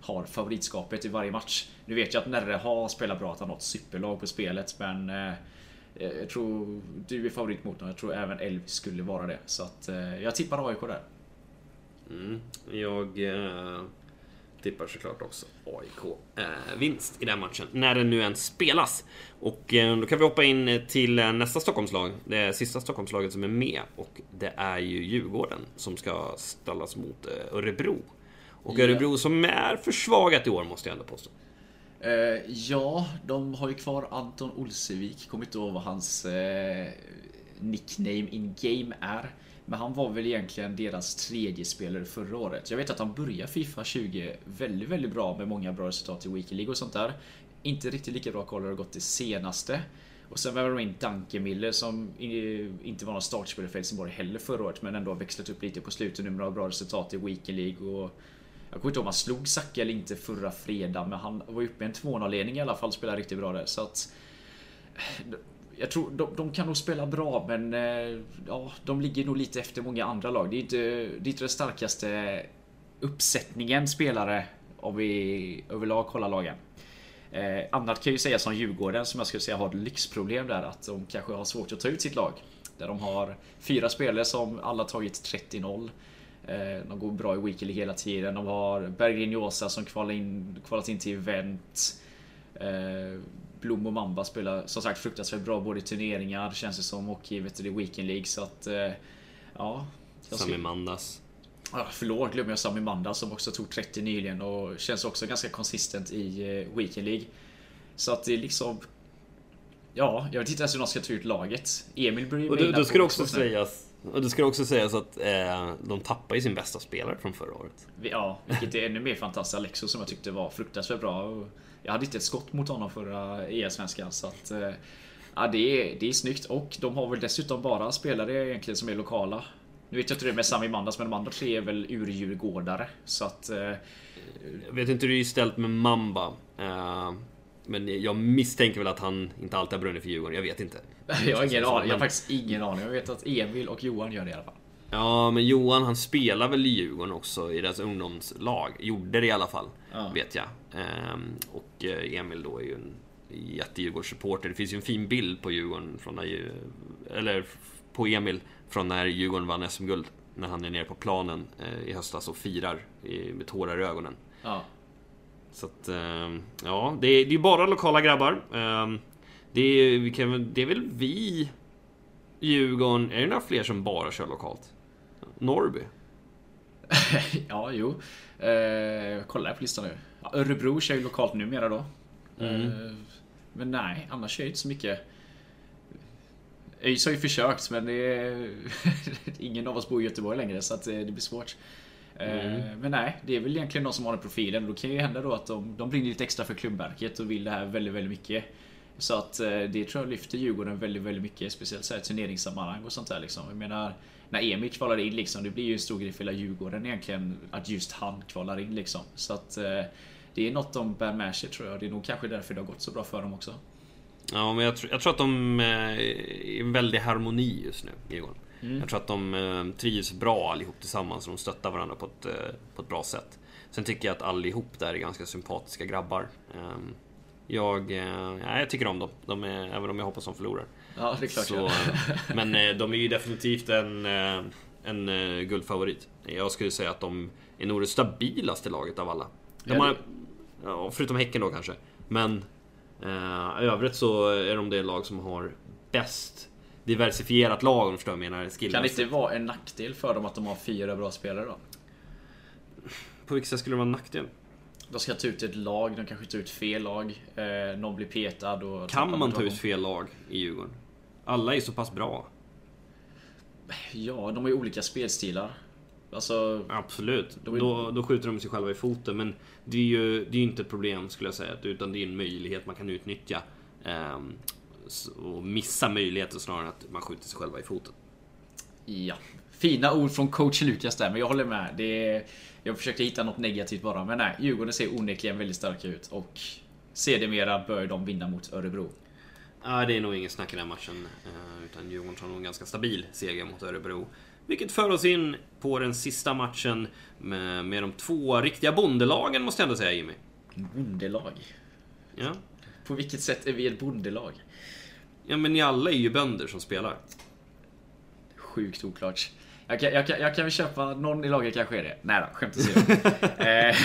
har favoritskapet i varje match. Nu vet jag att Nerre har spelat bra, att han har ett superlag på spelet, men eh, eh jag tror du är favorit mot honom. Jag tror även Elvis skulle vara det. Så att eh, jag tippar AIK där. Mm. Jag eh, tippar såklart också AIK eh, vinst i den matchen, när den nu ens spelas. Och eh, då kan vi hoppa in till eh, nästa Stockholmslag, det sista Stockholmslaget som är med. Och det är ju Djurgården som ska ställas mot Örebro. Och. Örebro som är försvagat i år måste jag ändå påstå. Ja, de har ju kvar Anton Olsevik. Kommer inte ihåg vad hans nickname in game är. Men han var väl egentligen deras tredje spelare förra året. Jag vet att han började Fifa 20 väldigt, väldigt bra med många bra resultat i Weekly League och sånt där. Inte riktigt lika bra koll har det gått det senaste. Och sen var de in Dankemiller som inte var någon startspelare för Helsingborg heller förra året men ändå har växlat upp lite på slutet nu med några bra resultat i Weekly League. Och jag kommer inte ihåg om han slog Zacke eller inte förra fredagen men han var uppe i en 2-0-ledning i alla fall och spelade riktigt bra där. Så att... Jag tror de, de kan nog spela bra men eh, ja, de ligger nog lite efter många andra lag. Det är inte, det är inte den starkaste uppsättningen spelare om vi överlag kollar lagen. Eh, annat kan ju sägas som Djurgården som jag skulle säga har ett lyxproblem där att de kanske har svårt att ta ut sitt lag. Där de har fyra spelare som alla tagit 30-0. Eh, de går bra i Weekly hela tiden. De har Berggren Josa som kvalat in, kvalat in till event. Eh, Blom och Mamba spelar som sagt fruktansvärt bra både i turneringar känns det som och i vet du, det, Weekend League så att... Eh, ja. Sami Mandas. Ah, förlåt, glömmer jag Sami Manda som också tog 30 nyligen och känns också ganska konsistent i eh, Weekend League. Så att det är liksom... Ja, jag vet inte ens hur de ska ta ut laget. Emil blir Och då, ska det också sägas och det ska också sägas att eh, de tappar ju sin bästa spelare från förra året. Ja, vilket är ännu mer fantastiskt. Alexo som jag tyckte var fruktansvärt bra. Och Jag hade inte ett skott mot honom förra EM-svenskan så att... eh, Ja, det är, det är snyggt och de har väl dessutom bara spelare egentligen som är lokala. Nu vet jag inte det med Sami Mandas, men de andra tre är väl urdjurgårdare. Så att... Eh... Jag vet inte hur det är ställt med Mamba. Men jag misstänker väl att han inte alltid har brunnit för Djurgården. Jag vet inte. [LAUGHS] jag har ingen aning. Jag har faktiskt ingen aning. Jag vet att Emil och Johan gör det i alla fall. Ja, men Johan han spelar väl i Djurgården också i deras ungdomslag. Gjorde det i alla fall, ja. vet jag. Ehm, och eh, Emil då är ju en jätte-Djurgårdssupporter. Det finns ju en fin bild på Djurgården från när, eller på Emil från när Djurgården vann SM-guld. När han är nere på planen eh, i höstas och firar med tårar i ögonen. Ja. Så att, ehm, ja, det är, är bara lokala grabbar. Ehm, det är, vi kan, det är väl vi, Djurgården, är det några fler som bara kör lokalt? Norrby? [LAUGHS] ja, jo. Eh, kollar jag på listan nu. Örebro kör ju lokalt numera då. Mm. Eh, men nej, annars är det inte så mycket. ÖIS har ju försökt men det är... [LAUGHS] ingen av oss bor i Göteborg längre så att eh, det blir svårt. Eh, mm. Men nej, det är väl egentligen de som har den profilen. Då kan ju hända då att de, de brinner lite extra för klubbverket och vill det här väldigt, väldigt mycket. Så att det tror jag lyfter Djurgården väldigt, väldigt mycket. Speciellt så här turneringssammanhang och sånt där liksom. Jag menar, när Emil kvalar in liksom, det blir ju en stor grej för hela Djurgården egentligen. Att just han kvalar in liksom. Så att det är något de bär med sig tror jag. Det är nog kanske därför det har gått så bra för dem också. Ja, men jag tror, jag tror att de är i en väldig harmoni just nu, Djurgården. Mm. Jag tror att de trivs bra allihop tillsammans och de stöttar varandra på ett, på ett bra sätt. Sen tycker jag att allihop där är ganska sympatiska grabbar. Ehm, jag, ja, jag tycker om dem, de är, även om jag hoppas de förlorar. Ja, det är klart. Så, men eh, de är ju definitivt en, eh, en eh, guldfavorit. Jag skulle säga att de är nog det stabilaste laget av alla. De har, ja, förutom Häcken då kanske. Men eh, i övrigt så är de det lag som har bäst diversifierat lag om du förstår vad jag menar. Kan det inte vara en nackdel för dem att de har fyra bra spelare då? På vilket sätt skulle det vara en nackdel? De ska ta ut ett lag, de kanske tar ut fel lag. Eh, någon blir petad och... Kan man ta ut fel lag i Djurgården? Alla är så pass bra. Ja, de har ju olika spelstilar. Alltså, Absolut. Är... då, då skjuter de sig själva i foten. Men det är ju det är inte ett problem skulle jag säga. Utan det är en möjlighet man kan utnyttja. Ehm, och missa möjligheter snarare än att man skjuter sig själva i foten. Ja. Fina ord från coach Lukas där, men jag håller med. Det är, jag försökte hitta något negativt bara, men nej. Djurgården ser onekligen väldigt starka ut och sedermera bör de vinna mot Örebro. Ja, det är nog ingen snack i den matchen. Eh, utan Djurgården tar nog en ganska stabil seger mot Örebro. Vilket för oss in på den sista matchen med, med de två riktiga bondelagen, måste jag ändå säga Jimmy. Bondelag? Ja. På vilket sätt är vi ett bondelag? Ja, men ni alla är ju bönder som spelar. Sjukt oklart. Jag kan, jag, kan, jag kan väl köpa någon i laget kanske är det. Nej då, skämt åsido. [LAUGHS] eh,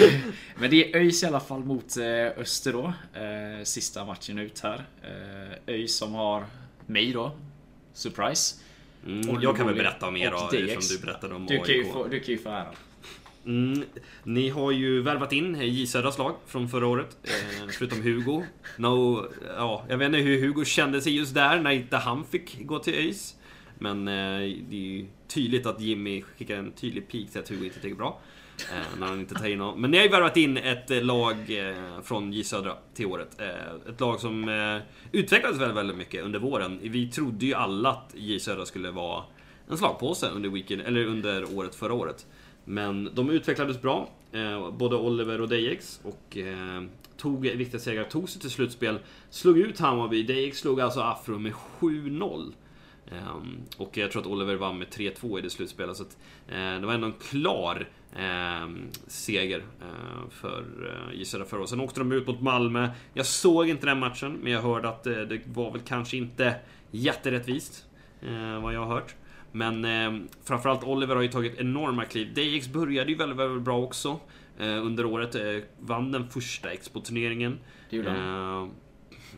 men det är ÖIS i alla fall mot eh, Öster då. Eh, sista matchen ut här. Eh, ÖIS som har mig då. Surprise. Mm, jag kan väl berätta om er då, eftersom du berättade om du kan ju få, Du kan ju få äran. Mm, ni har ju värvat in J Södras lag från förra året, eh, förutom Hugo. No, ja, jag vet inte hur Hugo kände sig just där när inte han fick gå till ÖIS. Men eh, det är ju tydligt att Jimmy skickar en tydlig pik till att Hugo inte tycker bra. Eh, när han inte tar in honom. Men ni har ju värvat in ett eh, lag eh, från J Södra till året. Ett lag som utvecklades väldigt, väldigt mycket under våren. Vi trodde ju alla att J Södra skulle vara en slagpåse under, weekend, eller under året förra året. Men de utvecklades bra, både Oliver och Dejex. Och tog viktiga segrar, tog sig till slutspel. Slog ut Hammarby. Dejex slog alltså Afro med 7-0. Um, och jag tror att Oliver vann med 3-2 i det slutspelet. Så att, uh, det var ändå en klar uh, seger uh, för uh, Gisela förra året. Sen åkte de ut mot Malmö. Jag såg inte den matchen, men jag hörde att det var väl kanske inte jätterättvist. vad jag har hört. Men ehm, framförallt Oliver har ju tagit enorma kliv. DX började ju väldigt, väldigt bra också under året. vann den första Expo-turneringen. Det gjorde han.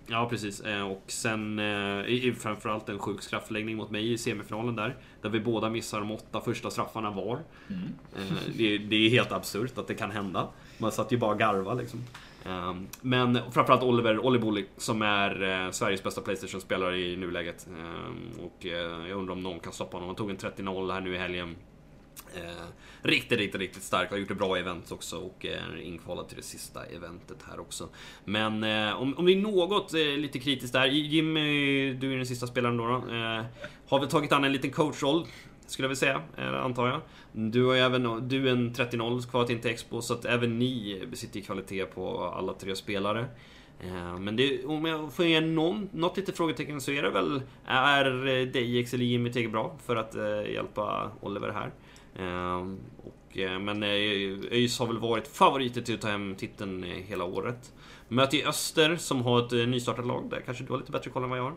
Ja, precis. Eh, och sen eh, framförallt en sjuk straffläggning mot mig i semifinalen där. Där vi båda missar de åtta första straffarna var. Mm. Eh, det, det, är helt absurt att det kan hända. Man satt ju bara och garva liksom. Ehm, men framförallt Oliver Oliboli som är Sveriges bästa Playstation-spelare i nuläget. Ehm, och jag undrar om någon kan stoppa honom. Han tog en 30-0 här nu i helgen. Eh, riktigt, riktigt, riktigt stark. Har gjort ett bra event också och är inkvalad till det sista eventet här också. Men eh, om, om det är något eh, lite kritiskt där. Jimmy, du är den sista spelaren då. då eh, har väl tagit an en liten coachroll. Skulle jag väl säga, eh, antar jag. Du har ju även du är en 30-0 kvar till Expo, så att även ni besitter kvalitet på alla tre spelare. Eh, men det, om jag får ge någon, något litet frågetecken så är det väl, är eh, Dejex eller Jimmy tillräckligt bra för att eh, hjälpa Oliver här? Ehm, och, eh, men eh, ÖIS har väl varit favoriter till att ta hem titeln eh, hela året. Möter i Öster som har ett nystartat lag. Där kanske du har lite bättre koll än vad jag har.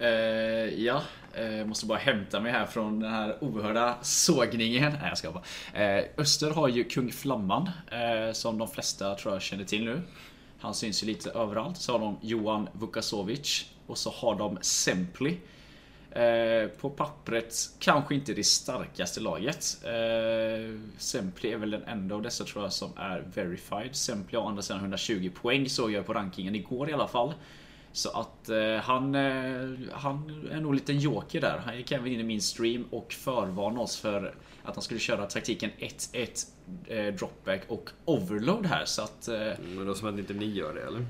Uh, ja, uh, måste bara hämta mig här från den här oerhörda sågningen. Nej, jag ska bara. Uh, Öster har ju Kung Flamman, som de flesta tror jag känner till nu. Han syns ju lite överallt. Så har de Johan Vukasovic och så har de Sempli Eh, på pappret kanske inte det starkaste laget. Eh, Sempli är väl den enda av dessa tror jag som är verified. Sempli har andra sidan 120 poäng såg jag på rankingen igår i alla fall. Så att eh, han, eh, han är nog en liten joker där. Han gick även in i min stream och förvarnade oss för att han skulle köra taktiken 1-1 eh, dropback och overload här så att... Eh, mm, Men då som att inte ni gör det eller?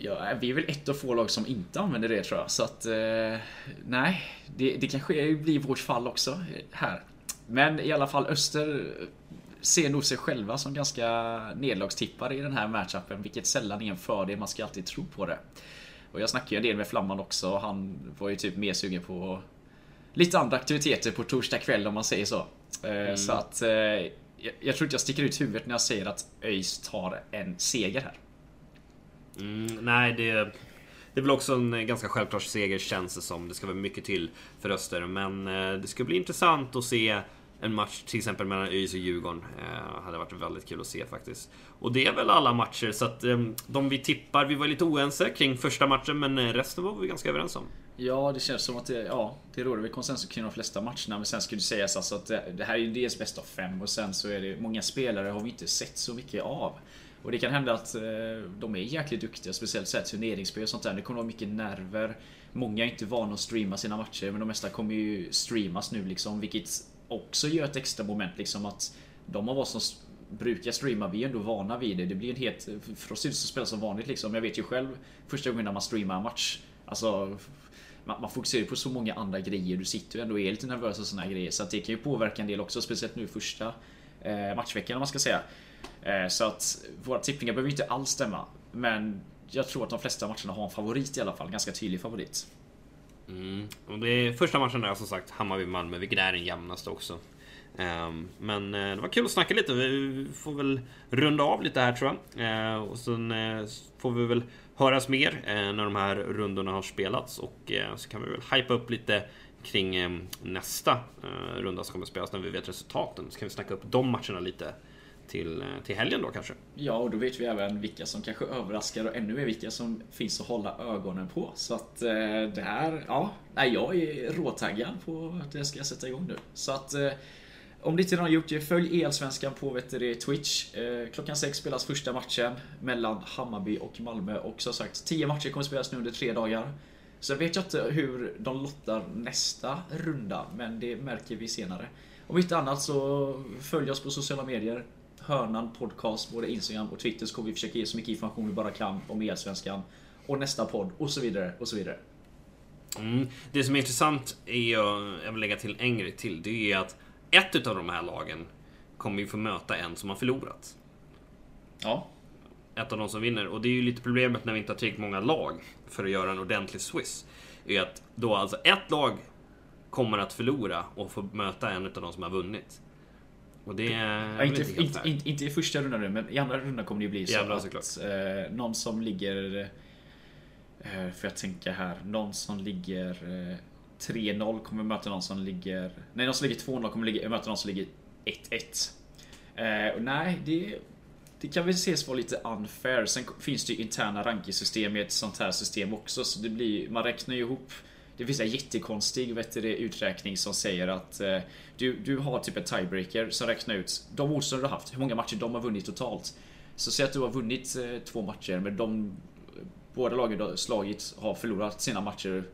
Ja, vi är väl ett av få lag som inte använder det tror jag. Så att, eh, nej, det, det kanske blir vårt fall också här. Men i alla fall Öster ser nog sig själva som ganska nedlagstippade i den här matchupen, vilket sällan är en fördel. Man ska alltid tro på det. Och jag snackade ju en del med Flamman också. och Han var ju typ mer sugen på lite andra aktiviteter på torsdag kväll om man säger så. Eh, mm. Så att eh, jag, jag tror inte jag sticker ut huvudet när jag säger att ÖIS tar en seger här. Mm, nej, det, det är väl också en ganska självklar seger känns det som. Det ska vara mycket till för Öster. Men eh, det ska bli intressant att se en match till exempel mellan ÖIS och Djurgården. Eh, hade varit väldigt kul att se faktiskt. Och det är väl alla matcher, så att eh, de vi tippar, vi var lite oense kring första matchen, men eh, resten var vi ganska överens om. Ja, det känns som att det, ja, det råder väl konsensus kring de flesta matcherna, men sen skulle det sägas alltså att det, det här är ju dels bäst av fem och sen så är det många spelare har vi inte sett så mycket av. Och det kan hända att eh, de är jäkligt duktiga, speciellt såhär turneringsspel och sånt där. Det kommer vara mycket nerver. Många är inte vana att streama sina matcher, men de mesta kommer ju streamas nu liksom, vilket också gör ett extra moment liksom att de av oss som brukar streama, vi är ändå vana vid det. Det blir en helt... För oss är det så spela som vanligt liksom. Jag vet ju själv första gången när man streamar en match. Alltså... Man, man fokuserar på så många andra grejer. Du sitter ju ändå och är lite nervös och såna här grejer. Så att det kan ju påverka en del också, speciellt nu första eh, matchveckan om man ska säga. Eh, så att våra tippningar behöver inte alls stämma. Men jag tror att de flesta matcherna har en favorit i alla fall. Ganska tydlig favorit. Mm. Och det är första matchen där som sagt Hammarby-Malmö, vilket är den jämnaste också. Ehm, men eh, det var kul att snacka lite. Vi får väl runda av lite här tror jag. Ehm, och sen eh, får vi väl höras mer när de här rundorna har spelats. Och så kan vi väl hypa upp lite kring ehm, nästa runda som kommer spelas när vi vet resultaten. Så kan vi snacka upp de matcherna lite till, eh, till helgen då kanske. Ja, och då vet vi även vilka som kanske överraskar och ännu mer vilka som finns att hålla ögonen på. Så att eh, det här, ja, nej, jag är råtaggad på att det ska sätta igång nu. Så att eh, om ni inte redan har gjort det, följ Elsvenskan på vet du, Twitch. Eh, klockan sex spelas första matchen mellan Hammarby och Malmö och som sagt 10 matcher kommer spelas nu under tre dagar. Så vet jag inte hur de lottar nästa runda, men det märker vi senare. Om inte annat så följ oss på sociala medier. Hörnan Podcast, både Instagram och Twitter så kommer vi försöka ge så mycket information vi bara kan om Elsvenskan. Och nästa podd och så vidare och så vidare. Mm. Det som är intressant är, jag vill lägga till en grej till, det är att ett utav de här lagen kommer ju få möta en som har förlorat. Ja. Ett av de som vinner. Och det är ju lite problemet när vi inte har tillräckligt många lag för att göra en ordentlig Swiss. Är att då alltså ett lag kommer att förlora och få möta en utav de som har vunnit. Och det är ja, inte, inte, inte, inte, i första rundan nu, men i andra rundan kommer det ju bli så andra, att eh, någon som ligger... Eh, får jag tänka här. Någon som ligger eh, 3-0 kommer möta någon som ligger... Nej, någon som ligger 2-0 kommer ligga, möta någon som ligger 1-1. Eh, nej, det, det kan väl ses vara lite unfair. Sen finns det ju interna rankingsystem i ett sånt här system också, så det blir... Man räknar ju ihop det finns en jättekonstig vet du, uträkning som säger att eh, du, du har typ en tiebreaker som räknar ut de motståndare du har haft, hur många matcher de har vunnit totalt. Så säg att du har vunnit eh, två matcher men de båda lagen du har slagit har förlorat sina matcher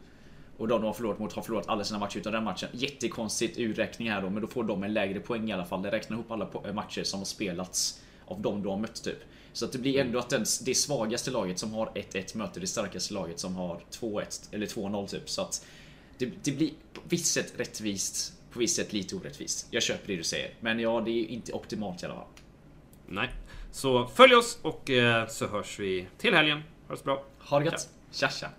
Och de de har förlorat mot har förlorat alla sina matcher utan den matchen. Jättekonstigt urräkning här då, men då får de en lägre poäng i alla fall. Det räknar ihop alla matcher som har spelats av de du har mött typ. Så att det blir ändå att den, det svagaste laget som har 1-1 möter det starkaste laget som har 2-1 eller 2-0 typ. Så att det, det blir på visst sätt rättvist, på visst sätt lite orättvist. Jag köper det du säger. Men ja, det är inte optimalt i alla fall. Nej. Så följ oss och eh, så hörs vi till helgen. Ha det så bra. Ha det gött. Tja tja.